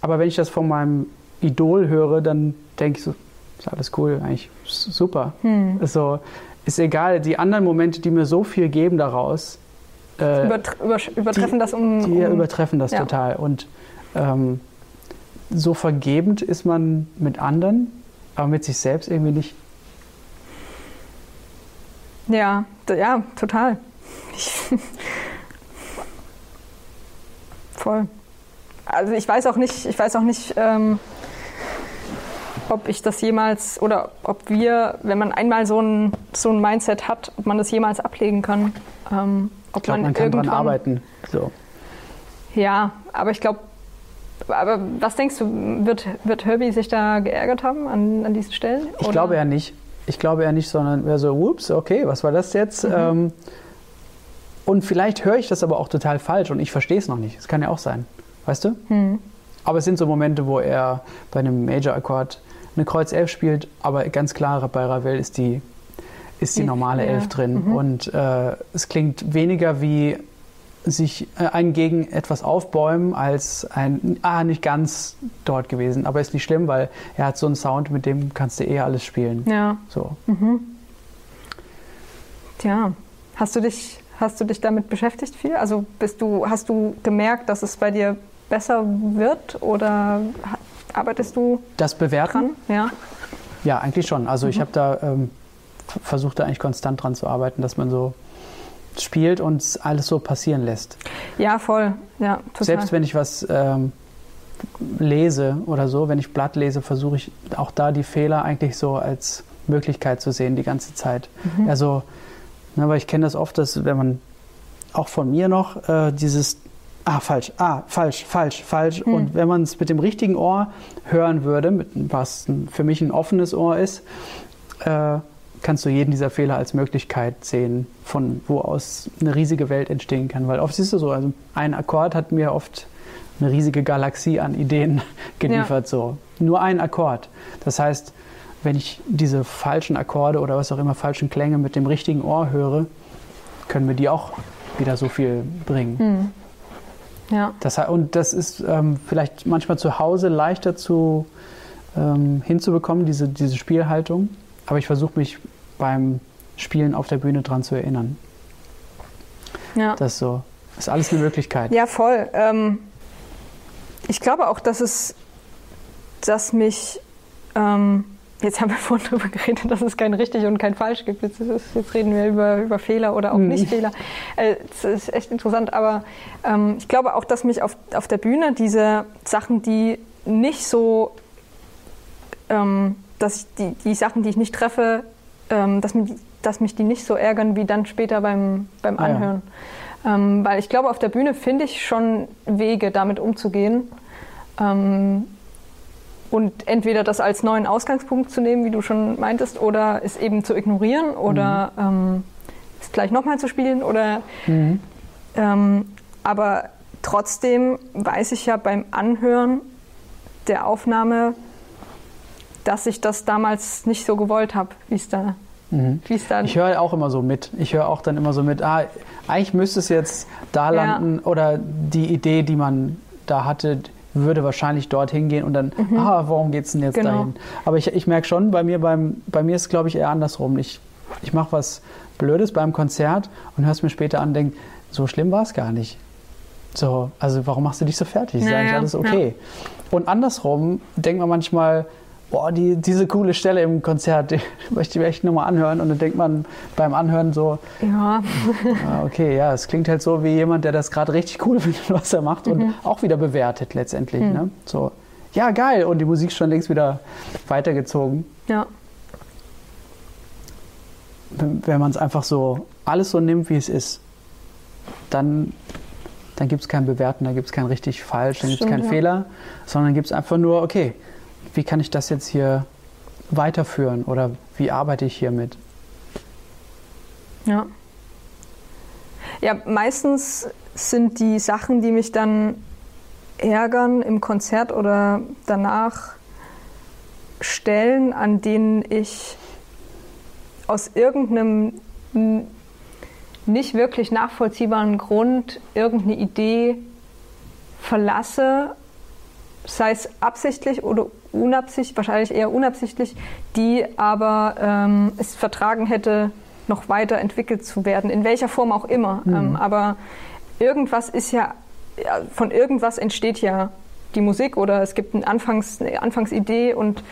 Aber wenn ich das von meinem Idol höre, dann denke ich so, ist alles cool, eigentlich super. Hm. Also, ist egal, die anderen Momente, die mir so viel geben daraus, äh, Übertre übertreffen die, das um, Die um, übertreffen das ja. total. Und ähm, so vergebend ist man mit anderen, aber mit sich selbst irgendwie nicht. Ja, ja, total. Voll. Also ich weiß auch nicht, ich weiß auch nicht, ähm, ob ich das jemals oder ob wir, wenn man einmal so ein, so ein Mindset hat, ob man das jemals ablegen kann. Ähm, ob ich glaub, man, man kann daran arbeiten. So. Ja, aber ich glaube, aber was denkst du, wird, wird Herbie sich da geärgert haben an, an diesen Stellen? Ich oder? glaube eher nicht. Ich glaube eher nicht, sondern wäre so, ups, okay, was war das jetzt? Mhm. Ähm, und vielleicht höre ich das aber auch total falsch und ich verstehe es noch nicht. Das kann ja auch sein. Weißt du? Mhm. Aber es sind so Momente, wo er bei einem Major-Akkord eine Kreuz 11 spielt, aber ganz klar, bei Ravel ist die ist die normale ja. Elf drin. Mhm. Und äh, es klingt weniger wie sich äh, ein gegen etwas aufbäumen als ein, ah, nicht ganz dort gewesen. Aber ist nicht schlimm, weil er hat so einen Sound, mit dem kannst du eher alles spielen. Ja. So. Mhm. Tja, hast du dich, hast du dich damit beschäftigt viel? Also bist du, hast du gemerkt, dass es bei dir besser wird oder arbeitest du das bewerten? Dran? Ja. Ja, eigentlich schon. Also mhm. ich habe da ähm, versucht da eigentlich konstant dran zu arbeiten, dass man so spielt und alles so passieren lässt. Ja, voll. Ja, total. Selbst wenn ich was ähm, lese oder so, wenn ich Blatt lese, versuche ich auch da die Fehler eigentlich so als Möglichkeit zu sehen die ganze Zeit. Mhm. Also, ne, weil ich kenne das oft, dass wenn man auch von mir noch äh, dieses ah, falsch, ah, falsch, falsch, falsch. Mhm. Und wenn man es mit dem richtigen Ohr hören würde, mit, was für mich ein offenes Ohr ist, äh, kannst du jeden dieser Fehler als Möglichkeit sehen, von wo aus eine riesige Welt entstehen kann. Weil oft siehst du so, also ein Akkord hat mir oft eine riesige Galaxie an Ideen geliefert. Ja. So. Nur ein Akkord. Das heißt, wenn ich diese falschen Akkorde oder was auch immer, falschen Klänge mit dem richtigen Ohr höre, können mir die auch wieder so viel bringen. Mhm. Ja. Das, und das ist ähm, vielleicht manchmal zu Hause leichter zu, ähm, hinzubekommen, diese, diese Spielhaltung. Aber ich versuche mich beim Spielen auf der Bühne dran zu erinnern. Ja. Das ist so. Das ist alles eine Möglichkeit. Ja, voll. Ähm, ich glaube auch, dass es, dass mich, ähm, jetzt haben wir vorhin darüber geredet, dass es kein richtig und kein falsch gibt. Jetzt, jetzt reden wir über, über Fehler oder auch Mhm. Nicht-Fehler. Äh, das ist echt interessant, aber ähm, ich glaube auch, dass mich auf, auf der Bühne diese Sachen, die nicht so, ähm, dass ich die, die Sachen, die ich nicht treffe, ähm, dass, mich, dass mich die nicht so ärgern wie dann später beim, beim Ah ja. Anhören. Ähm, weil ich glaube, auf der Bühne finde ich schon Wege, damit umzugehen. Ähm, und entweder das als neuen Ausgangspunkt zu nehmen, wie du schon meintest, oder es eben zu ignorieren oder ähm, es gleich nochmal zu spielen. Oder, Mhm. ähm, aber trotzdem weiß ich ja beim Anhören der Aufnahme, dass ich das damals nicht so gewollt habe, wie es da, Mhm. wie es da Ich höre auch immer so mit. Ich höre auch dann immer so mit, ah, eigentlich müsste es jetzt da Ja. landen oder die Idee, die man da hatte, würde wahrscheinlich dorthin gehen und dann, ah, warum geht es denn jetzt Mhm. Genau. dahin? Aber ich, ich merke schon, bei mir, beim, bei mir ist es, glaube ich, eher andersrum. Ich, ich mache was Blödes beim Konzert und höre es mir später an und denke, so schlimm war es gar nicht. So, also warum machst du dich so fertig? Ist Ja, eigentlich ja, alles okay. Und andersrum denkt man manchmal, boah, die, diese coole Stelle im Konzert, die möchte ich mir echt nochmal anhören. Und dann denkt man beim Anhören so, ja, ah, okay, ja, es klingt halt so wie jemand, der das gerade richtig cool findet, was er macht und auch wieder bewertet letztendlich. Ne? So, ja, geil. Und die Musik ist schon längst wieder weitergezogen. ja, Wenn, wenn man es einfach so, alles so nimmt, wie es ist, dann, dann gibt es kein Bewerten, dann gibt es kein richtig falsch, dann gibt es keinen ja. Fehler, sondern gibt es einfach nur, okay, wie kann ich das jetzt hier weiterführen oder wie arbeite ich hiermit? Ja. Ja, meistens sind die Sachen, die mich dann ärgern im Konzert oder danach Stellen, an denen ich aus irgendeinem nicht wirklich nachvollziehbaren Grund irgendeine Idee verlasse, sei es absichtlich oder unabsichtlich, wahrscheinlich eher unabsichtlich, die aber ähm, es vertragen hätte, noch weiter entwickelt zu werden, in welcher Form auch immer. Ähm, aber irgendwas ist ja, ja, von irgendwas entsteht ja die Musik oder es gibt ein Anfangs, eine Anfangsidee und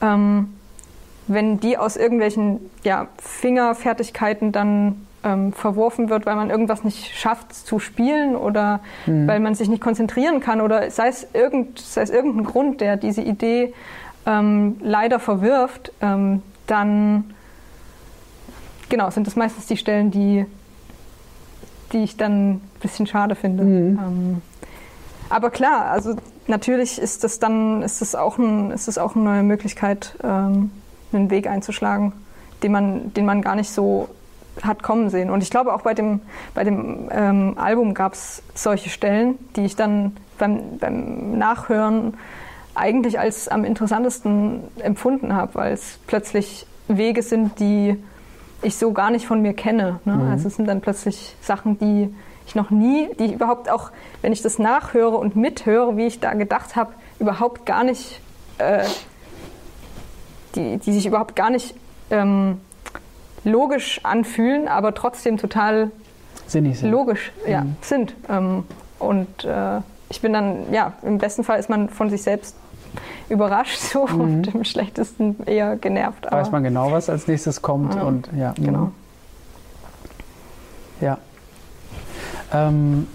ähm, wenn die aus irgendwelchen ja, Fingerfertigkeiten dann ähm, verworfen wird, weil man irgendwas nicht schafft zu spielen oder weil man sich nicht konzentrieren kann oder sei es, irgend, sei es irgendein Grund, der diese Idee ähm, leider verwirft, ähm, dann genau, sind das meistens die Stellen, die, die ich dann ein bisschen schade finde. Ähm, aber klar, also natürlich ist das dann ist das auch, ein, ist das auch eine neue Möglichkeit, ähm, einen Weg einzuschlagen, den man, den man gar nicht so hat kommen sehen. Und ich glaube auch bei dem, bei dem ähm, Album gab es solche Stellen, die ich dann beim, beim Nachhören eigentlich als am interessantesten empfunden habe, weil es plötzlich Wege sind, die ich so gar nicht von mir kenne. Ne? Also es sind dann plötzlich Sachen, die ich noch nie, die ich überhaupt auch, wenn ich das nachhöre und mithöre, wie ich da gedacht habe, überhaupt gar nicht, äh, die, die sich überhaupt gar nicht ähm, logisch anfühlen, aber trotzdem total Sinnig sind. logisch ja, sind. Ähm, und äh, ich bin dann, ja, im besten Fall ist man von sich selbst überrascht so und im schlechtesten eher genervt. Weiß man genau, was als nächstes kommt Ja, und ja. mhm. genau. Ja. Ähm,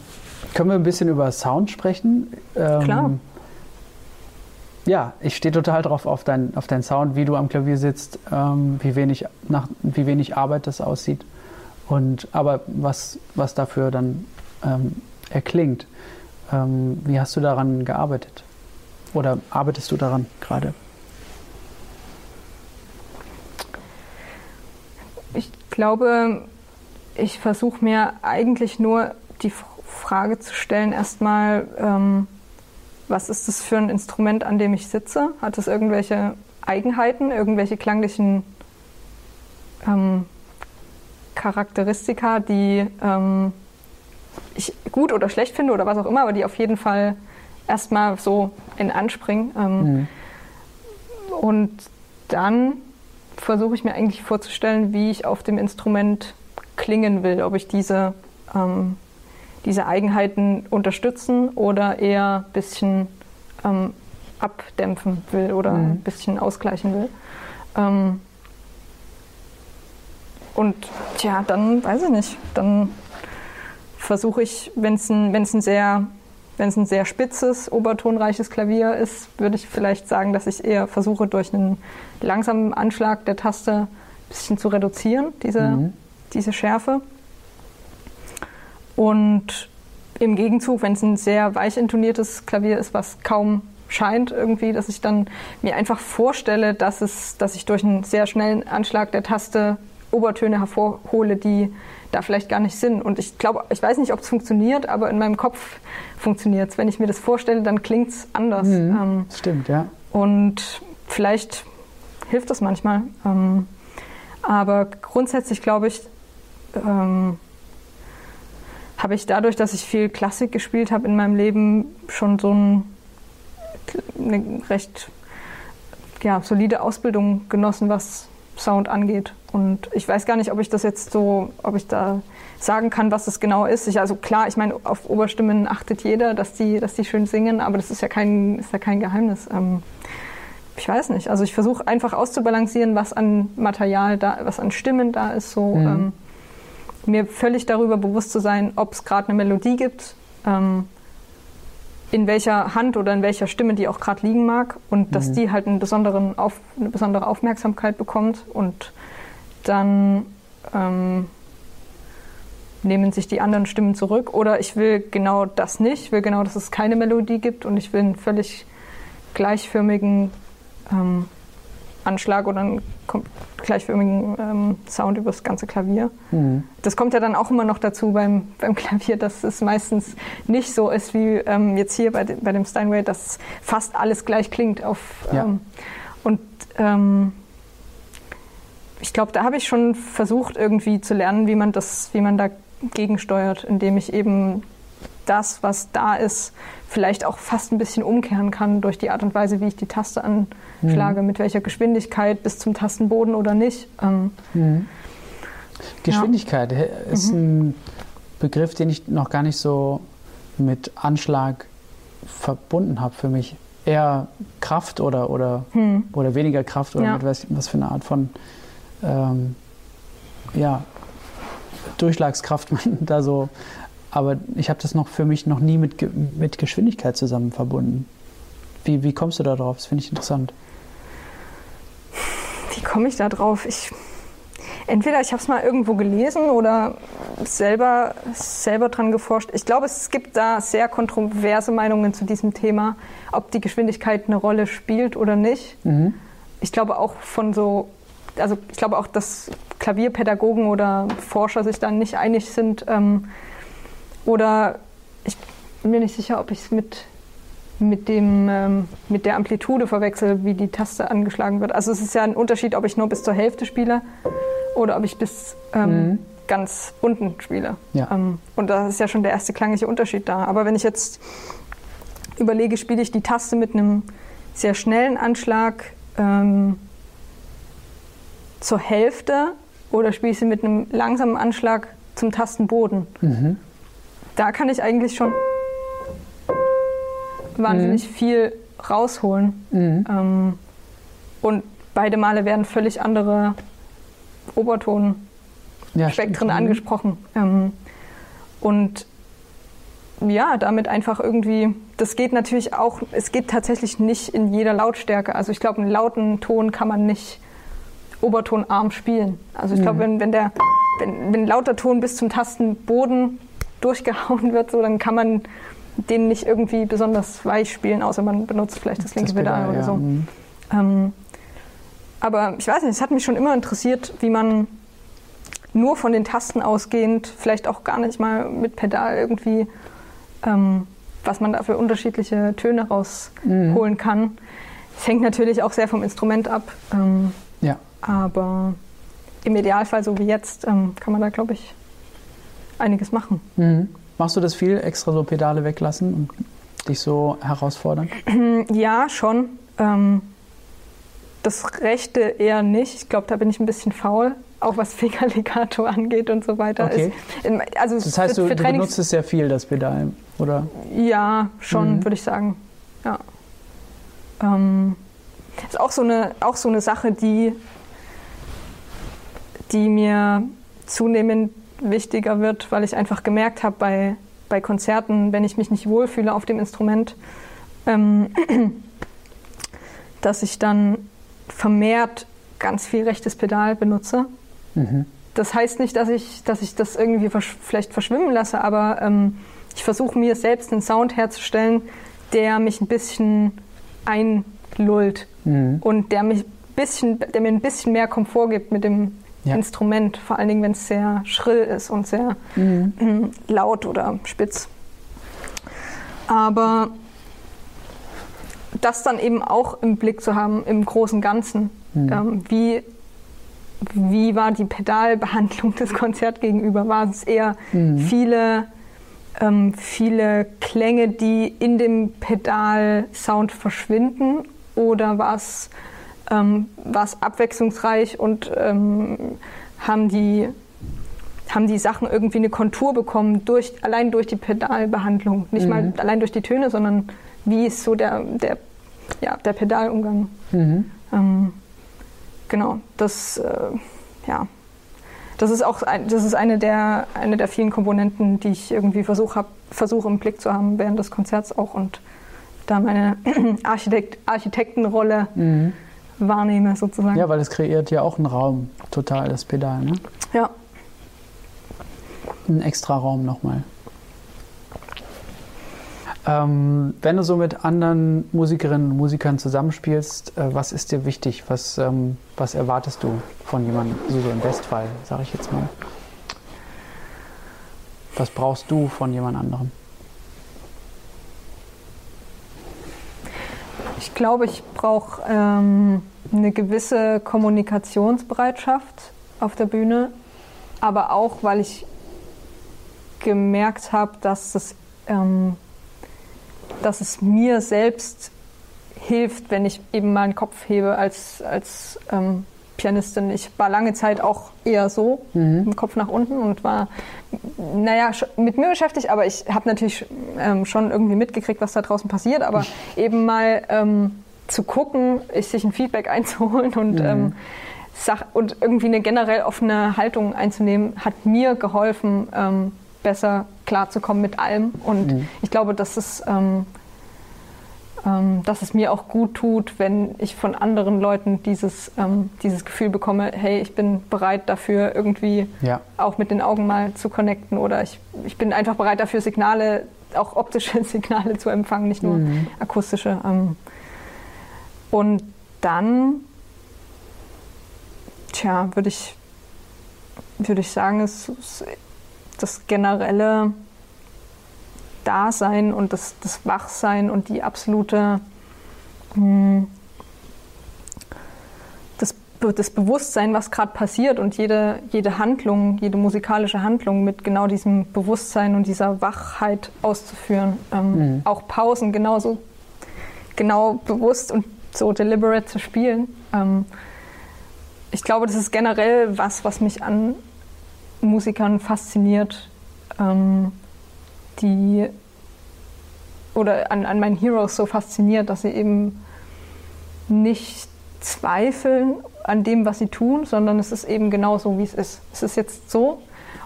können wir ein bisschen über Sound sprechen? Ähm, Klar. Ja, ich stehe total drauf auf deinen auf deinen Sound, wie du am Klavier sitzt, ähm, wie, wenig, nach, wie wenig Arbeit das aussieht. Und, aber was, was dafür dann ähm, erklingt. Ähm, wie hast du daran gearbeitet? Oder arbeitest du daran gerade? Ich glaube, ich versuche mir eigentlich nur die Frage zu stellen, erstmal, ähm, was ist das für ein Instrument, an dem ich sitze? Hat es irgendwelche Eigenheiten, irgendwelche klanglichen ähm, Charakteristika, die ähm, ich gut oder schlecht finde oder was auch immer, aber die auf jeden Fall erstmal so in anspringen. Ähm, mhm. Und dann versuche ich mir eigentlich vorzustellen, wie ich auf dem Instrument klingen will, ob ich diese, ähm, diese Eigenheiten unterstützen oder eher ein bisschen ähm, abdämpfen will oder mhm. ein bisschen ausgleichen will. Ähm, und tja, dann weiß ich nicht. Dann versuche ich, wenn es ein, ein sehr wenn es ein sehr spitzes, obertonreiches Klavier ist, würde ich vielleicht sagen, dass ich eher versuche, durch einen langsamen Anschlag der Taste ein bisschen zu reduzieren, diese, mhm. diese Schärfe. Und im Gegenzug, wenn es ein sehr weich intoniertes Klavier ist, was kaum scheint irgendwie, dass ich dann mir einfach vorstelle, dass, es, dass ich durch einen sehr schnellen Anschlag der Taste Obertöne hervorhole, die da vielleicht gar nicht sind. Und ich glaube, ich weiß nicht, ob es funktioniert, aber in meinem Kopf funktioniert es. Wenn ich mir das vorstelle, dann klingt es anders. Mhm, ähm, stimmt, ja. Und vielleicht hilft das manchmal. Ähm, aber grundsätzlich glaube ich, ähm, habe ich dadurch, dass ich viel Klassik gespielt habe in meinem Leben, schon so ein, eine recht ja, solide Ausbildung genossen, was Sound angeht. Und ich weiß gar nicht, ob ich das jetzt so, ob ich da sagen kann, was das genau ist. Ich, also klar, ich meine, auf Oberstimmen achtet jeder, dass die, dass die schön singen, aber das ist ja kein, ist ja kein Geheimnis. Ähm, ich weiß nicht. Also ich versuche einfach auszubalancieren, was an Material da, was an Stimmen da ist, so mhm. ähm, mir völlig darüber bewusst zu sein, ob es gerade eine Melodie gibt, ähm, in welcher Hand oder in welcher Stimme die auch gerade liegen mag und dass mhm. die halt einen besonderen auf, eine besondere Aufmerksamkeit bekommt und dann ähm, nehmen sich die anderen Stimmen zurück. Oder ich will genau das nicht, ich will genau, dass es keine Melodie gibt und ich will einen völlig gleichförmigen ähm, Anschlag oder einen gleichförmigen ähm, Sound über das ganze Klavier. Mhm. Das kommt ja dann auch immer noch dazu beim, beim Klavier, dass es meistens nicht so ist wie ähm, jetzt hier bei, de, bei dem Steinway, dass fast alles gleich klingt. Auf, ja. Ähm, und ähm, ich glaube, da habe ich schon versucht, irgendwie zu lernen, wie man das, wie man da gegensteuert, indem ich eben das, was da ist, vielleicht auch fast ein bisschen umkehren kann durch die Art und Weise, wie ich die Taste anschlage, mhm. mit welcher Geschwindigkeit bis zum Tastenboden oder nicht. Ähm, mhm. Geschwindigkeit ja. ist mhm. ein Begriff, den ich noch gar nicht so mit Anschlag verbunden habe für mich. Eher Kraft oder, oder, hm. oder weniger Kraft oder ja. mit was, was für eine Art von ähm, ja, Durchschlagskraft man da so. Aber ich habe das noch für mich noch nie mit, mit Geschwindigkeit zusammen verbunden. Wie, wie kommst du da drauf? Das finde ich interessant. Wie komme ich da drauf? Ich, entweder ich habe es mal irgendwo gelesen oder selber, selber dran geforscht. Ich glaube, es gibt da sehr kontroverse Meinungen zu diesem Thema, ob die Geschwindigkeit eine Rolle spielt oder nicht. Mhm. Ich glaube auch von so also ich glaube auch, dass Klavierpädagogen oder Forscher sich da nicht einig sind. Ähm, oder ich bin mir nicht sicher, ob ich es mit, mit, ähm, mit der Amplitude verwechsel, wie die Taste angeschlagen wird. Also es ist ja ein Unterschied, ob ich nur bis zur Hälfte spiele oder ob ich bis ähm, mhm. ganz unten spiele. Ja. Ähm, und da ist ja schon der erste klangliche Unterschied da. Aber wenn ich jetzt überlege, spiele ich die Taste mit einem sehr schnellen Anschlag, ähm, zur Hälfte oder spiele ich sie mit einem langsamen Anschlag zum Tastenboden. Mhm. Da kann ich eigentlich schon wahnsinnig mhm. viel rausholen. Mhm. Ähm, und beide Male werden völlig andere Obertonspektren ja, angesprochen. Ähm, und ja, damit einfach irgendwie, das geht natürlich auch, es geht tatsächlich nicht in jeder Lautstärke. Also ich glaube, einen lauten Ton kann man nicht obertonarm spielen. Also ich glaube, mhm. wenn, wenn, der, wenn, wenn lauter Ton bis zum Tastenboden durchgehauen wird, so, dann kann man den nicht irgendwie besonders weich spielen, außer man benutzt vielleicht das linke Pedal oder ja. so. Mhm. Ähm, aber ich weiß nicht, es hat mich schon immer interessiert, wie man nur von den Tasten ausgehend, vielleicht auch gar nicht mal mit Pedal irgendwie ähm, was man da für unterschiedliche Töne rausholen mhm. kann. Es hängt natürlich auch sehr vom Instrument ab. Ähm, ja. Aber im Idealfall, so wie jetzt, ähm, kann man da, glaube ich, einiges machen. Mhm. Machst du das viel, extra so Pedale weglassen und dich so herausfordern? Ja, schon. Ähm, das Rechte eher nicht. Ich glaube, da bin ich ein bisschen faul, auch was Fingerlegato angeht und so weiter. Okay. Ist, also das heißt, für, für du, du benutzt es sehr viel, das Pedal, oder? Ja, schon, mhm. würde ich sagen. Ja. Ähm, ist auch so eine, auch so eine Sache, die, die mir zunehmend wichtiger wird, weil ich einfach gemerkt habe bei, bei Konzerten, wenn ich mich nicht wohlfühle auf dem Instrument, ähm, dass ich dann vermehrt ganz viel rechtes Pedal benutze. Mhm. Das heißt nicht, dass ich, dass ich das irgendwie versch vielleicht verschwimmen lasse, aber ähm, ich versuche mir selbst einen Sound herzustellen, der mich ein bisschen einlullt mhm. und der, mich bisschen, der mir ein bisschen mehr Komfort gibt mit dem ja. Instrument, vor allen Dingen, wenn es sehr schrill ist und sehr mhm. Mm, laut oder spitz. Aber das dann eben auch im Blick zu haben, im großen Ganzen. Mhm. Ähm, wie, wie war die Pedalbehandlung des Konzerts gegenüber? War es eher mhm. viele, ähm, viele Klänge, die in dem Pedalsound verschwinden? Oder war es, ähm, war es abwechslungsreich und ähm, haben die haben die Sachen irgendwie eine Kontur bekommen, durch, allein durch die Pedalbehandlung. Nicht mhm. mal allein durch die Töne, sondern wie ist so der, der, ja, der Pedalumgang. Mhm. Ähm, genau, das, äh, ja. Das ist auch ein, das ist eine, der, eine der vielen Komponenten, die ich irgendwie versuche versuch im Blick zu haben während des Konzerts auch und da meine Architekt, Architektenrolle mhm. Wahrnehme sozusagen. Ja, weil es kreiert ja auch einen Raum, total das Pedal, ne? Ja. Ein extra Raum nochmal. Ähm, wenn du so mit anderen Musikerinnen und Musikern zusammenspielst, äh, was ist dir wichtig? Was, ähm, was erwartest du von jemandem, also so im Bestfall, sage ich jetzt mal? Was brauchst du von jemand anderem? Ich glaube, ich brauche ähm, eine gewisse Kommunikationsbereitschaft auf der Bühne, aber auch, weil ich gemerkt habe, dass das ähm, dass es mir selbst hilft, wenn ich eben mal einen Kopf hebe als, als ähm, Pianistin. Ich war lange Zeit auch eher so, mhm. mit dem Kopf nach unten und war, naja, mit mir beschäftigt, aber ich habe natürlich ähm, schon irgendwie mitgekriegt, was da draußen passiert, aber eben mal ähm, zu gucken, sich ein Feedback einzuholen und, mhm. ähm, und irgendwie eine generell offene Haltung einzunehmen, hat mir geholfen, ähm, besser klarzukommen mit allem. Und mhm. ich glaube, dass es, ähm, dass es mir auch gut tut, wenn ich von anderen Leuten dieses, ähm, dieses Gefühl bekomme, hey, ich bin bereit dafür, irgendwie ja. auch mit den Augen mal zu connecten oder ich, ich bin einfach bereit dafür, Signale, auch optische Signale zu empfangen, nicht nur mhm. akustische. Ähm. und dann, tja, würde ich, würde ich sagen, es, es das generelle Dasein und das, das Wachsein und die absolute, mh, hm, das, das Bewusstsein, was gerade passiert und jede, jede Handlung, jede musikalische Handlung mit genau diesem Bewusstsein und dieser Wachheit auszuführen. Ähm, mhm. Auch Pausen genauso genau bewusst und so deliberate zu spielen. Ähm, ich glaube, das ist generell was, was mich an Musikern fasziniert, ähm, die oder an, an meinen Heroes so fasziniert, dass sie eben nicht zweifeln an dem, was sie tun, sondern es ist eben genau so, wie es ist. Es ist jetzt so.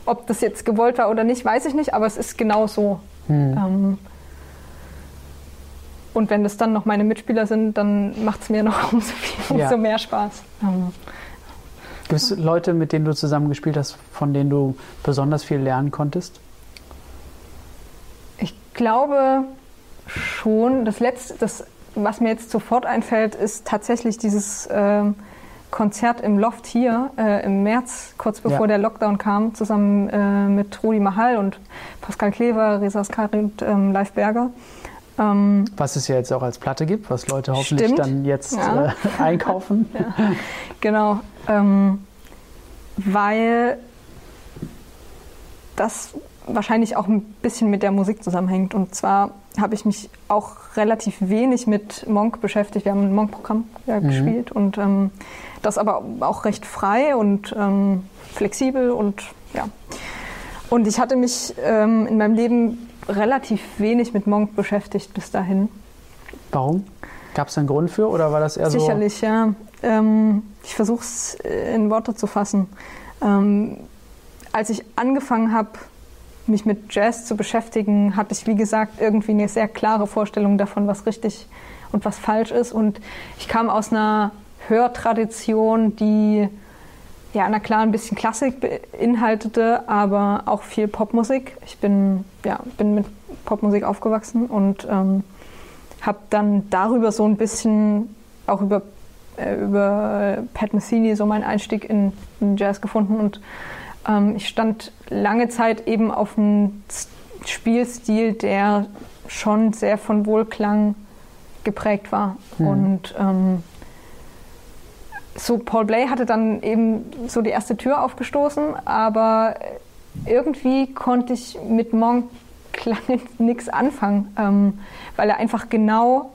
Ob das jetzt gewollt war oder nicht, weiß ich nicht, aber es ist genau so. Hm. Ähm, und wenn das dann noch meine Mitspieler sind, dann macht es mir noch umso, viel, umso ja. mehr Spaß. Ähm, Gibt es Leute, mit denen du zusammengespielt hast, von denen du besonders viel lernen konntest? Ich glaube schon. Das letzte, das, was mir jetzt sofort einfällt, ist tatsächlich dieses äh, Konzert im Loft hier äh, im März, kurz bevor ja. der Lockdown kam, zusammen äh, mit Rudi Mahal und Pascal Klever, Reza Skari und ähm, Live Berger. Ähm, was es ja jetzt auch als Platte gibt, was Leute hoffentlich stimmt. dann jetzt ja. äh, einkaufen. Ja. Genau, ähm, weil das wahrscheinlich auch ein bisschen mit der Musik zusammenhängt. Und zwar habe ich mich auch relativ wenig mit Monk beschäftigt. Wir haben ein Monk-Programm ja, mhm. gespielt und ähm, das aber auch recht frei und ähm, flexibel und ja. Und ich hatte mich ähm, in meinem Leben relativ wenig mit Monk beschäftigt bis dahin. Warum? Gab es einen Grund für oder war das eher Sicherlich, so? Sicherlich, ja. Ähm, ich versuche es in Worte zu fassen. Ähm, als ich angefangen habe, mich mit Jazz zu beschäftigen, hatte ich, wie gesagt, irgendwie eine sehr klare Vorstellung davon, was richtig und was falsch ist. Und ich kam aus einer Hörtradition, die ja, na klar, ein bisschen Klassik beinhaltete, aber auch viel Popmusik. Ich bin, ja, bin mit Popmusik aufgewachsen und ähm, habe dann darüber so ein bisschen, auch über, äh, über Pat Metheny, so meinen Einstieg in, in Jazz gefunden. Und ähm, ich stand lange Zeit eben auf einem Spielstil, der schon sehr von Wohlklang geprägt war. Mhm. Und ähm, so Paul Blay hatte dann eben so die erste Tür aufgestoßen, aber irgendwie konnte ich mit Monk lange nichts anfangen, ähm, weil er einfach genau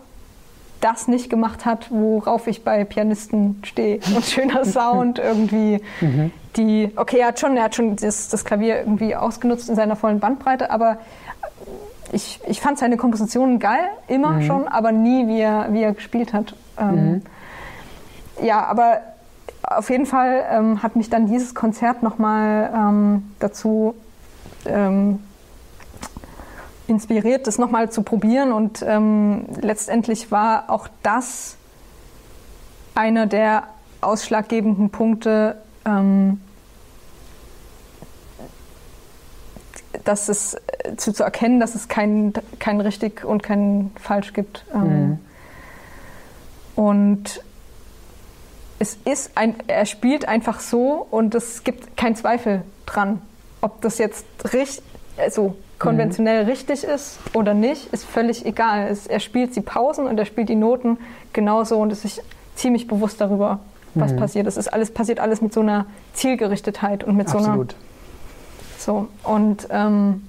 das nicht gemacht hat, worauf ich bei Pianisten stehe. Und schöner Sound irgendwie. Mhm. Die, okay, er hat schon, er hat schon das, das, Klavier irgendwie ausgenutzt in seiner vollen Bandbreite, aber ich, ich fand seine Kompositionen geil, immer mhm. schon, aber nie, wie er, wie er gespielt hat. Ähm, mhm ja, aber auf jeden Fall ähm, hat mich dann dieses Konzert nochmal ähm, dazu ähm, inspiriert, das nochmal zu probieren. Und ähm, letztendlich war auch das einer der ausschlaggebenden Punkte, ähm, dass es äh, zu, zu, erkennen, dass es kein, kein richtig und kein falsch gibt. Ähm, mhm. Und es ist ein, er spielt einfach so und es gibt keinen Zweifel dran. Ob das jetzt richtig, also konventionell mhm. richtig ist oder nicht, ist völlig egal. Es, er spielt die Pausen und er spielt die Noten genauso und ist sich ziemlich bewusst darüber, was mhm. passiert. Es ist alles passiert alles mit so einer Zielgerichtetheit und mit Absolut. so einer. So und ähm,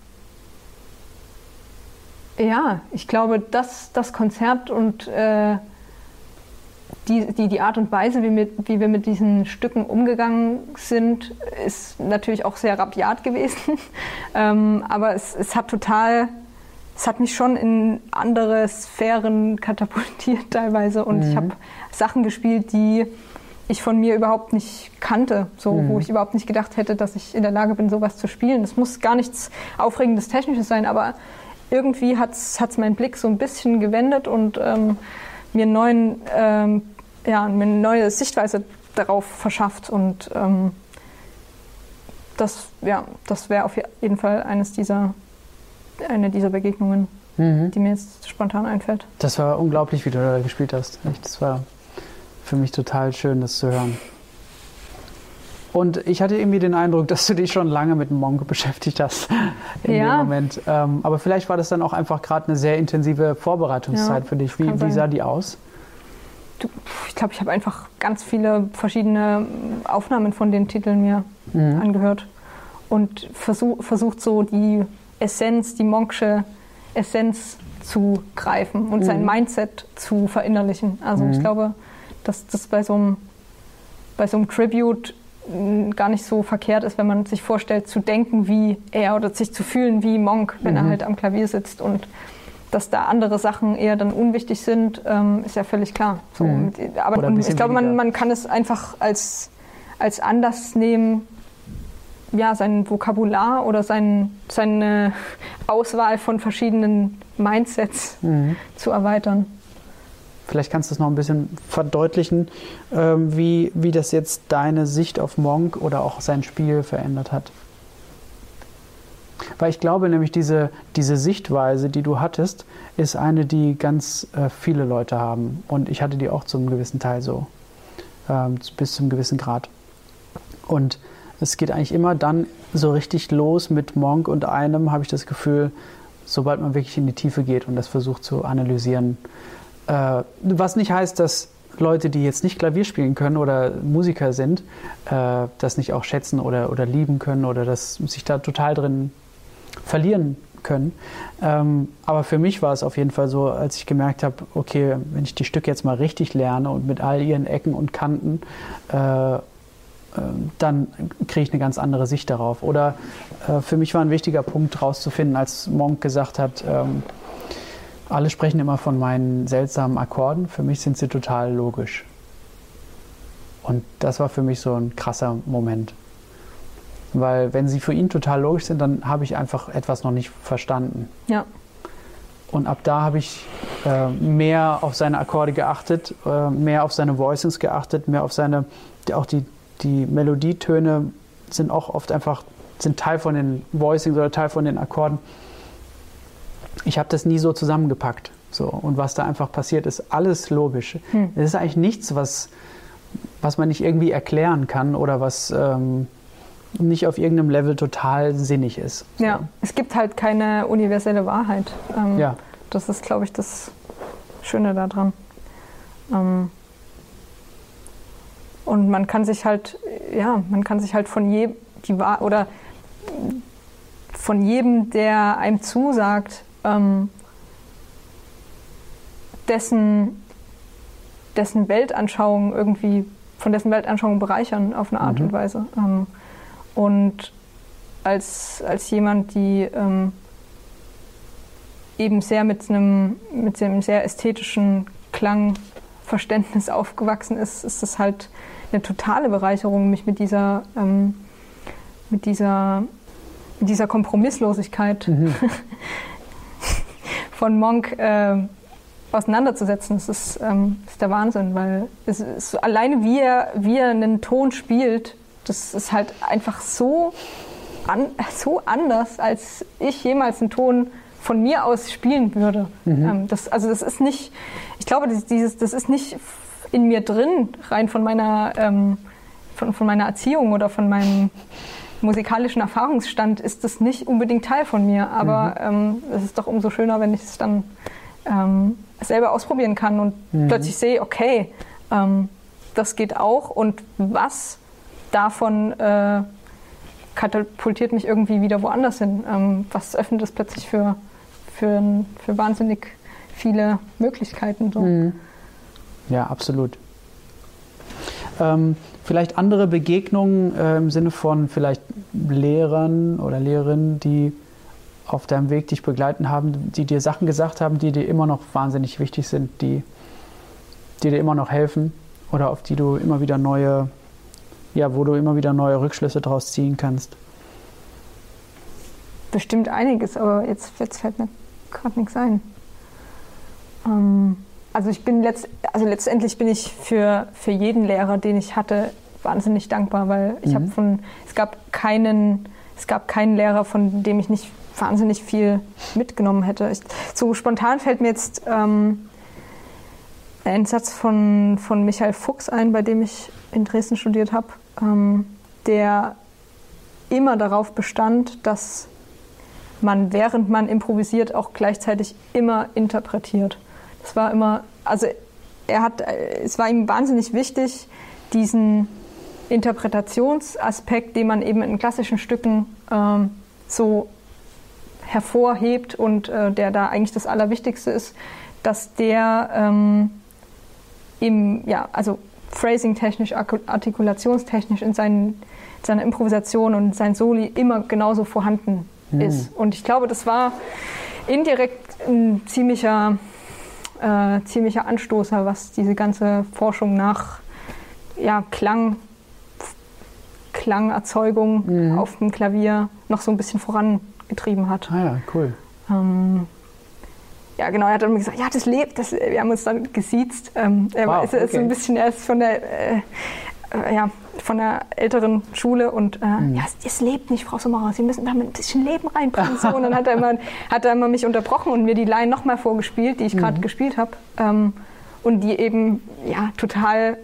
ja, ich glaube, dass das Konzert und äh, die, die, die Art und Weise, wie, mit, wie wir mit diesen Stücken umgegangen sind, ist natürlich auch sehr rabiat gewesen. ähm, aber es, es hat total, es hat mich schon in andere Sphären katapultiert teilweise. Und mhm. ich habe Sachen gespielt, die ich von mir überhaupt nicht kannte, so mhm. wo ich überhaupt nicht gedacht hätte, dass ich in der Lage bin, sowas zu spielen. Es muss gar nichts Aufregendes Technisches sein, aber irgendwie hat es meinen Blick so ein bisschen gewendet und ähm, mir neuen ähm, ja, eine neue Sichtweise darauf verschafft. Und ähm, das, ja, das wäre auf jeden Fall eines dieser, eine dieser Begegnungen, mhm. die mir jetzt spontan einfällt. Das war unglaublich, wie du da gespielt hast. Das war für mich total schön, das zu hören. Und ich hatte irgendwie den Eindruck, dass du dich schon lange mit Monk beschäftigt hast in ja. dem Moment. Ähm, aber vielleicht war das dann auch einfach gerade eine sehr intensive Vorbereitungszeit ja, für dich. Wie, wie sah die aus? ich glaube, ich habe einfach ganz viele verschiedene Aufnahmen von den Titeln mir mhm. angehört und versuch, versucht so die Essenz, die Monksche Essenz zu greifen und mhm. sein Mindset zu verinnerlichen. Also mhm. ich glaube, dass das bei so einem, bei so einem Tribute gar nicht so verkehrt ist, wenn man sich vorstellt, zu denken wie er oder sich zu fühlen wie Monk, wenn er mhm. halt am Klavier sitzt und dass da andere Sachen eher dann unwichtig sind, ähm, ist ja völlig klar. So, mhm. Aber ich glaube, man, man kann es einfach als, als Anlass nehmen, ja, sein Vokabular oder sein, seine Auswahl von verschiedenen Mindsets mhm. zu erweitern. Vielleicht kannst du es noch ein bisschen verdeutlichen, ähm, wie, wie das jetzt deine Sicht auf Monk oder auch sein Spiel verändert hat. Weil ich glaube nämlich, diese, diese Sichtweise, die du hattest, ist eine, die ganz äh, viele Leute haben. Und ich hatte die auch zum gewissen Teil so. ähm, bis zum gewissen Grad. Und es geht eigentlich immer dann so richtig los mit Monk und einem, habe ich das Gefühl, sobald man wirklich in die Tiefe geht und das versucht zu analysieren. Äh, was nicht heißt, dass Leute, die jetzt nicht Klavier spielen können oder Musiker sind, äh, das nicht auch schätzen oder, oder lieben können oder das sich da total drin verlieren können. Ähm, aber für mich war es auf jeden Fall so, als ich gemerkt habe, okay, wenn ich die Stücke jetzt mal richtig lerne und mit all ihren Ecken und Kanten, äh, ähm, dann kriege ich eine ganz andere Sicht darauf. Oder äh, für mich war ein wichtiger Punkt herauszufinden, als Monk gesagt hat, ähm, alle sprechen immer von meinen seltsamen Akkorden, für mich sind sie total logisch. Und das war für mich so ein krasser Moment. Weil wenn sie für ihn total logisch sind, dann habe ich einfach etwas noch nicht verstanden. Ja. Und ab da habe ich äh, mehr auf seine Akkorde geachtet, äh, mehr auf seine Voicings geachtet, mehr auf seine, auch die die Melodietöne sind auch oft einfach sind Teil von den Voicings oder Teil von den Akkorden. Ich habe das nie so zusammengepackt. So. Und was da einfach passiert, ist alles logisch. Hm. Es ist eigentlich nichts, was, was man nicht irgendwie erklären kann oder was ähm, nicht auf irgendeinem Level total sinnig ist. So. Ja, es gibt halt keine universelle Wahrheit. Ähm, ja. Das ist, glaube ich, das Schöne daran. Ähm, und man kann sich halt, ja, man kann sich halt von jedem, die oder von jedem, der einem zusagt, ähm, dessen, dessen Weltanschauung irgendwie, von dessen Weltanschauung bereichern auf eine Art mhm. und Weise. Ähm, und als, als jemand, die ähm, eben sehr mit einem, mit einem sehr ästhetischen Klang Verständnis aufgewachsen ist, ist es halt eine totale Bereicherung, mich mit dieser, ähm, mit dieser, mit dieser Kompromisslosigkeit mhm. von Monk äh, auseinanderzusetzen. Das ist, ähm, ist der Wahnsinn, weil es ist, alleine wie er, wie er einen Ton spielt, das ist halt einfach so, an, so anders, als ich jemals einen Ton von mir aus spielen würde. Mhm. Ähm, das, also das ist nicht, ich glaube, das, dieses, das ist nicht in mir drin, rein von meiner, ähm, von, von meiner Erziehung oder von meinem musikalischen Erfahrungsstand ist das nicht unbedingt Teil von mir. Aber mhm. ähm, es ist doch umso schöner, wenn ich es dann ähm, selber ausprobieren kann und mhm. plötzlich sehe, okay, ähm, das geht auch und was davon äh, katapultiert mich irgendwie wieder woanders hin. Ähm, was öffnet es plötzlich für für, für wahnsinnig viele Möglichkeiten. So. Mhm. Ja, absolut. Ähm, vielleicht andere Begegnungen äh, im Sinne von vielleicht Lehrern oder Lehrerinnen, die auf deinem Weg dich begleiten haben, die dir Sachen gesagt haben, die dir immer noch wahnsinnig wichtig sind, die, die dir immer noch helfen oder auf die du immer wieder neue, ja, wo du immer wieder neue Rückschlüsse draus ziehen kannst? Bestimmt einiges, aber jetzt, jetzt fällt mir gerade nichts ein. Ähm, also ich bin letzt, also letztendlich bin ich für, für jeden Lehrer, den ich hatte, wahnsinnig dankbar, weil ich mhm. habe von es gab keinen es gab keinen Lehrer, von dem ich nicht wahnsinnig viel mitgenommen hätte. Ich, so spontan fällt mir jetzt ähm, ein Satz von, von Michael Fuchs ein, bei dem ich in Dresden studiert habe, ähm, der immer darauf bestand, dass man, während man improvisiert, auch gleichzeitig immer interpretiert. Das war immer, also er hat, es war ihm wahnsinnig wichtig, diesen Interpretationsaspekt, den man eben in klassischen Stücken ähm, so hervorhebt und äh, der da eigentlich das Allerwichtigste ist, dass der ähm, im, ja, also phrasing-technisch, artikulationstechnisch in seinen, seiner Improvisation und sein Soli immer genauso vorhanden mhm. ist. Und ich glaube, das war indirekt ein ziemlicher, äh, ziemlicher Anstoßer, was diese ganze Forschung nach ja, Klang, Klangerzeugung mhm. auf dem Klavier noch so ein bisschen vorangetrieben hat. Ah ja, cool. Ähm, ja, genau, er hat dann gesagt, ja, das lebt, das, wir haben uns dann gesiezt. Ähm, er wow, ist, okay. ist so ein bisschen, er ist von der, äh, äh, ja, von der älteren Schule und äh, mhm. ja, es lebt nicht, Frau Sommerer, Sie müssen da ein bisschen Leben reinbringen. So. Und dann hat er, immer, hat er immer mich unterbrochen und mir die Line nochmal vorgespielt, die ich gerade mhm. gespielt habe. Ähm, und die eben ja total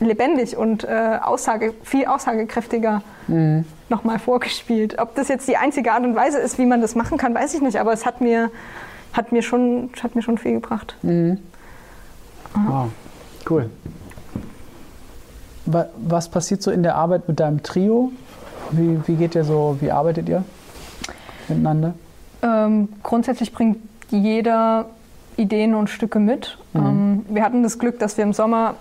lebendig und äh, Aussage, viel aussagekräftiger mhm. nochmal vorgespielt. Ob das jetzt die einzige Art und Weise ist, wie man das machen kann, weiß ich nicht, aber es hat mir, hat mir, schon, hat mir schon viel gebracht. Mhm. Wow, cool. Was passiert so in der Arbeit mit deinem Trio? Wie, wie geht ihr so, wie arbeitet ihr miteinander? Ähm, grundsätzlich bringt jeder Ideen und Stücke mit. Mhm. Ähm, wir hatten das Glück, dass wir im Sommer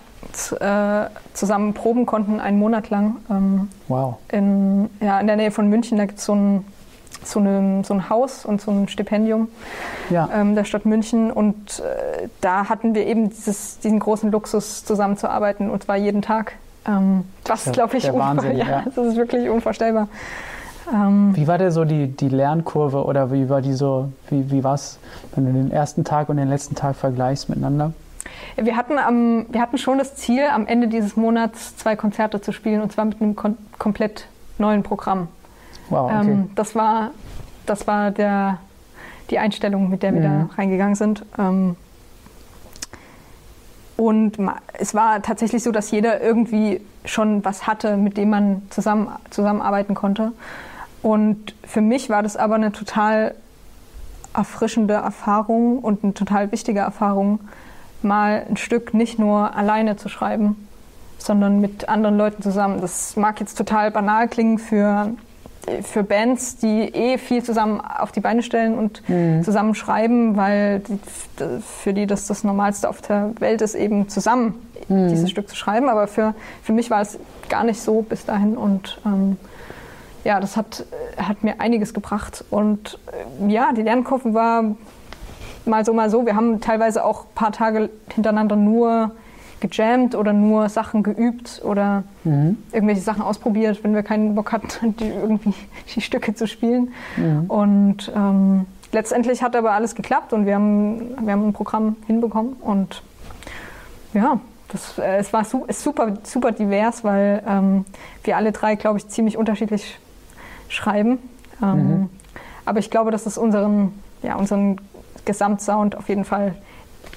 äh, zusammen proben konnten, einen Monat lang. Ähm, wow. In, ja, in der Nähe von München, da gibt es so ein, so, so ein Haus und so ein Stipendium ja. ähm, der Stadt München. Und äh, da hatten wir eben dieses, diesen großen Luxus, zusammenzuarbeiten und zwar jeden Tag. Ähm, was, glaube ich, Wahnsinn, ja, ja. das ist wirklich unvorstellbar. Ähm, wie war denn so die, die Lernkurve oder wie war die so, wie, wie war es, wenn du den ersten Tag und den letzten Tag vergleichst miteinander? Wir hatten, am, wir hatten schon das Ziel, am Ende dieses Monats zwei Konzerte zu spielen und zwar mit einem kom komplett neuen Programm. Wow, okay. Ähm, das war, das war der, die Einstellung, mit der wir mhm. da reingegangen sind. Ähm, und es war tatsächlich so, dass jeder irgendwie schon was hatte, mit dem man zusammen, zusammenarbeiten konnte. Und für mich war das aber eine total erfrischende Erfahrung und eine total wichtige Erfahrung, mal ein Stück nicht nur alleine zu schreiben, sondern mit anderen Leuten zusammen. Das mag jetzt total banal klingen für, für Bands, die eh viel zusammen auf die Beine stellen und mhm. zusammen schreiben, weil die, für die das das Normalste auf der Welt ist, eben zusammen mhm. dieses Stück zu schreiben. Aber für, für mich war es gar nicht so bis dahin und ähm, ja, das hat, hat mir einiges gebracht. Und äh, ja, die Lernkurve war mal so, mal so. Wir haben teilweise auch ein paar Tage hintereinander nur gejammt oder nur Sachen geübt oder mhm. irgendwelche Sachen ausprobiert, wenn wir keinen Bock hatten, die irgendwie die Stücke zu spielen. Mhm. Und ähm, letztendlich hat aber alles geklappt und wir haben, wir haben ein Programm hinbekommen und ja, das, äh, es war su super, super divers, weil ähm, wir alle drei, glaube ich, ziemlich unterschiedlich schreiben. Ähm, mhm. Aber ich glaube, dass es unseren, ja, unseren Gesamtsound auf jeden Fall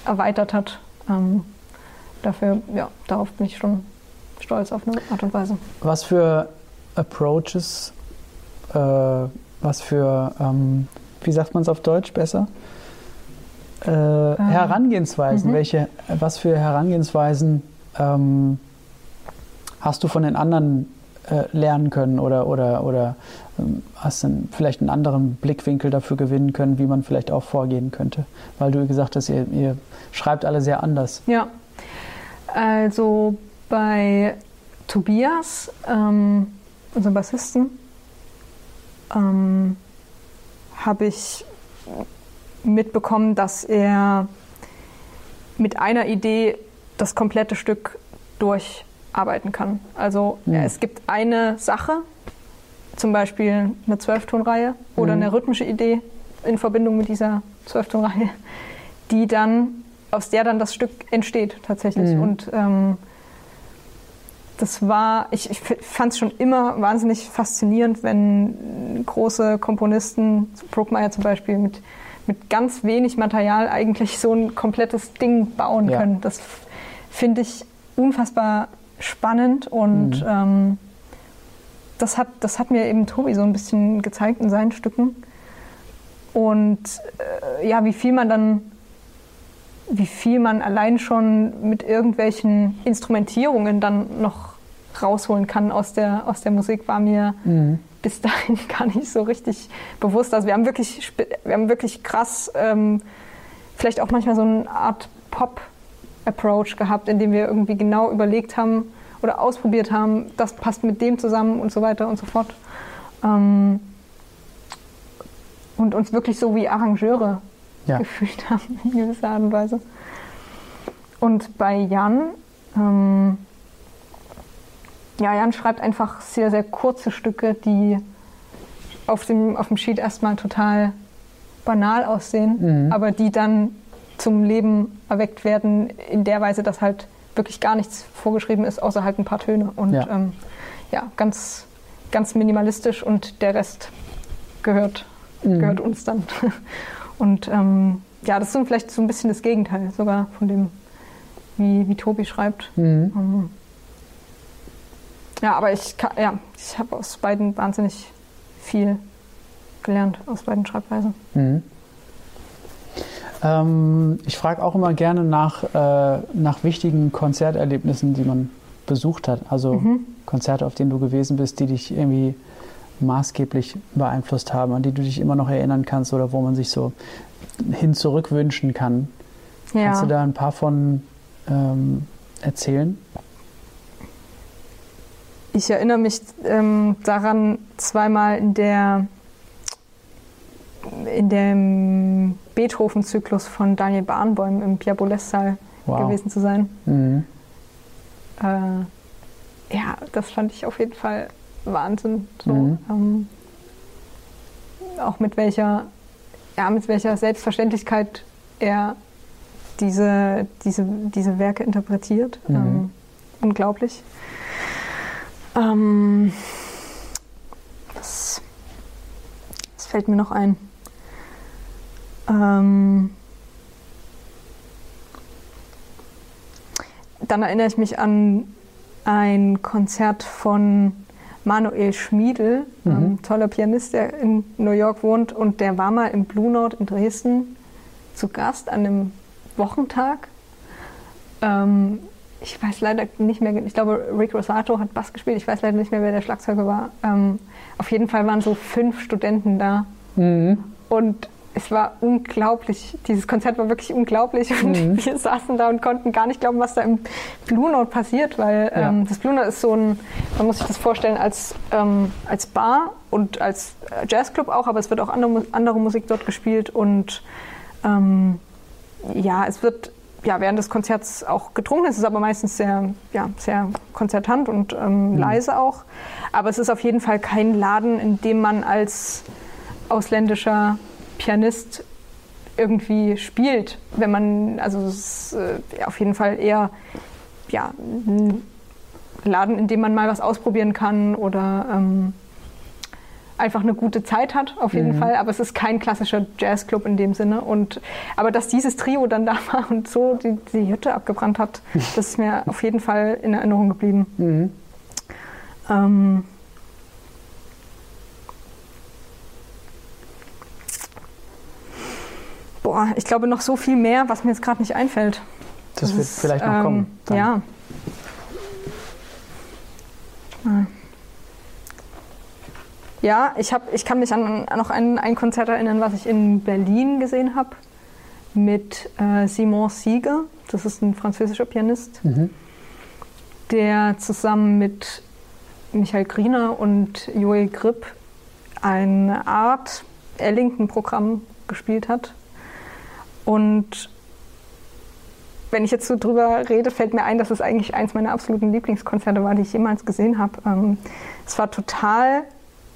erweitert hat. Ähm, dafür, ja, darauf bin ich schon stolz auf eine Art und Weise. Was für Approaches, äh, was für, ähm, wie sagt man es auf Deutsch besser? Äh, ähm. Herangehensweisen, mhm. welche, was für Herangehensweisen ähm, hast du von den anderen äh, lernen können oder, oder, oder ähm, hast dann vielleicht einen anderen Blickwinkel dafür gewinnen können, wie man vielleicht auch vorgehen könnte? Weil du gesagt hast, ihr, ihr schreibt alle sehr anders. Ja, also bei Tobias, ähm, unserem Bassisten, ähm, habe ich mitbekommen, dass er mit einer Idee das komplette Stück durch arbeiten kann. Also mhm. es gibt eine Sache, zum Beispiel eine Zwölftonreihe oder mhm. eine rhythmische Idee in Verbindung mit dieser Zwölftonreihe, die dann aus der dann das Stück entsteht tatsächlich. Mhm. Und ähm, das war, ich, ich fand es schon immer wahnsinnig faszinierend, wenn große Komponisten, Bruckmeier zum Beispiel, mit, mit ganz wenig Material eigentlich so ein komplettes Ding bauen ja. können. Das finde ich unfassbar spannend und mhm. ähm, das, hat, das hat mir eben Tobi so ein bisschen gezeigt in seinen Stücken. Und äh, ja, wie viel man dann, wie viel man allein schon mit irgendwelchen Instrumentierungen dann noch rausholen kann aus der, aus der Musik, war mir mhm. bis dahin gar nicht so richtig bewusst. Also wir haben wirklich, wir haben wirklich krass, ähm, vielleicht auch manchmal so eine Art Pop- Approach gehabt, in dem wir irgendwie genau überlegt haben oder ausprobiert haben, das passt mit dem zusammen und so weiter und so fort. Ähm, und uns wirklich so wie Arrangeure ja. gefühlt haben, in gewisser Art und Weise. Und bei Jan, ähm, ja, Jan schreibt einfach sehr, sehr kurze Stücke, die auf dem, auf dem Sheet erstmal total banal aussehen, mhm. aber die dann zum Leben erweckt werden in der Weise, dass halt wirklich gar nichts vorgeschrieben ist, außer halt ein paar Töne. Und ja, ähm, ja ganz, ganz minimalistisch und der Rest gehört, mhm. gehört uns dann. Und ähm, ja, das ist vielleicht so ein bisschen das Gegenteil sogar von dem, wie, wie Tobi schreibt. Mhm. Ähm, Ja, aber ich, ja, ich habe aus beiden wahnsinnig viel gelernt, aus beiden Schreibweisen. Mhm. Ähm, ich frage auch immer gerne nach, äh, nach wichtigen Konzerterlebnissen, die man besucht hat. Also mhm. Konzerte, auf denen du gewesen bist, die dich irgendwie maßgeblich beeinflusst haben, an die du dich immer noch erinnern kannst oder wo man sich so hin zurück wünschen kann. Ja. Kannst du da ein paar von ähm, erzählen? Ich erinnere mich ähm, daran, zweimal in der in dem Beethoven-Zyklus von Daniel Barnbäum im Pierre Boulez-Saal wow. gewesen zu sein. Mhm. Äh, ja, das fand ich auf jeden Fall Wahnsinn. So, mhm. ähm, auch mit welcher, ja, mit welcher Selbstverständlichkeit er diese, diese, diese Werke interpretiert. Mhm. Ähm, unglaublich. Ähm, was, was fällt mir noch ein? Ähm, dann erinnere ich mich an ein Konzert von Manuel Schmiedel, mhm. ähm, toller Pianist, der in New York wohnt und der war mal im Blue Note in Dresden zu Gast an einem Wochentag. Ähm, ich weiß leider nicht mehr, ich glaube, Rick Rosato hat Bass gespielt, ich weiß leider nicht mehr, wer der Schlagzeuger war. Ähm, auf jeden Fall waren so fünf Studenten da. Mhm. Und es war unglaublich. Dieses Konzert war wirklich unglaublich und mhm. wir saßen da und konnten gar nicht glauben, was da im Blue Note passiert, weil ja. ähm, das Blue Note ist so ein, man muss sich das vorstellen, als, ähm, als Bar und als Jazzclub auch, aber es wird auch andere, andere Musik dort gespielt und ähm, ja, es wird ja, während des Konzerts auch getrunken. Es ist aber meistens sehr, ja, sehr konzertant und ähm, mhm. leise auch. Aber es ist auf jeden Fall kein Laden, in dem man als ausländischer Pianist irgendwie spielt, wenn man, also es ist äh, auf jeden Fall eher ja, ein Laden, in dem man mal was ausprobieren kann oder ähm, einfach eine gute Zeit hat, auf jeden mhm. Fall. Aber es ist kein klassischer Jazzclub in dem Sinne. Und, aber dass dieses Trio dann da war und so die, die Hütte abgebrannt hat, das ist mir auf jeden Fall in Erinnerung geblieben. Mhm. Ähm, boah, ich glaube noch so viel mehr, was mir jetzt gerade nicht einfällt. Das, das wird ist, vielleicht noch ähm, kommen. Dann. Ja. Ja, ich, hab, ich kann mich an noch ein, ein Konzert erinnern, was ich in Berlin gesehen habe mit äh, Simon Sieger. Das ist ein französischer Pianist, mhm. der zusammen mit Michael Griener und Joel Gripp eine Art Ellington-Programm gespielt hat. Und wenn ich jetzt so drüber rede, fällt mir ein, dass es eigentlich eins meiner absoluten Lieblingskonzerte war, die ich jemals gesehen habe. Ähm, es war total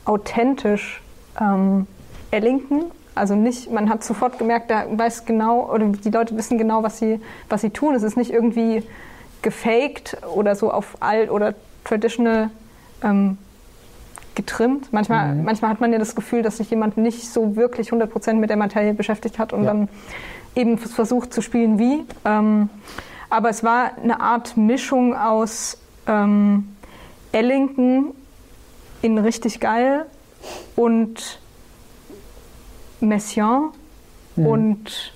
authentisch ähm, Ellington. Also nicht, man hat sofort gemerkt, da weiß genau, oder die Leute wissen genau, was sie, was sie tun. Es ist nicht irgendwie gefaked oder so auf alt oder traditional ähm, getrimmt. Manchmal, mhm. manchmal hat man ja das Gefühl, dass sich jemand nicht so wirklich 100% mit der Materie beschäftigt hat und ja. dann eben versucht zu spielen wie. Ähm, aber es war eine Art Mischung aus ähm, Ellington in richtig geil und Messiaen mhm. und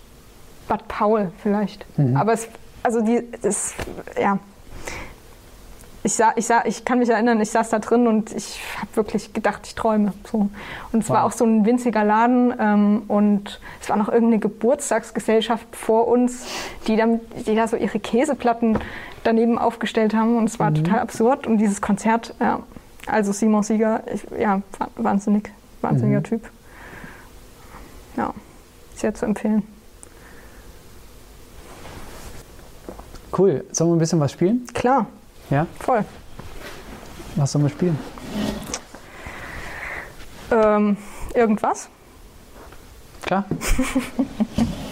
Bad Paul vielleicht. Mhm. Aber es, also die, das, ja, ich, sah, ich, sah, ich kann mich erinnern, ich saß da drin und ich habe wirklich gedacht, ich träume. So. Und es wow. war auch so ein winziger Laden ähm, und es war noch irgendeine Geburtstagsgesellschaft vor uns, die, dann, die da so ihre Käseplatten daneben aufgestellt haben und es war mhm. total absurd. Und dieses Konzert, ja, also Simon Sieger, ich, ja, wahnsinnig, wahnsinniger mhm. Typ. Ja, sehr zu empfehlen. Cool. Sollen wir ein bisschen was spielen? Klar. Ja? Voll. Was sollen wir spielen? Ähm, irgendwas. Klar.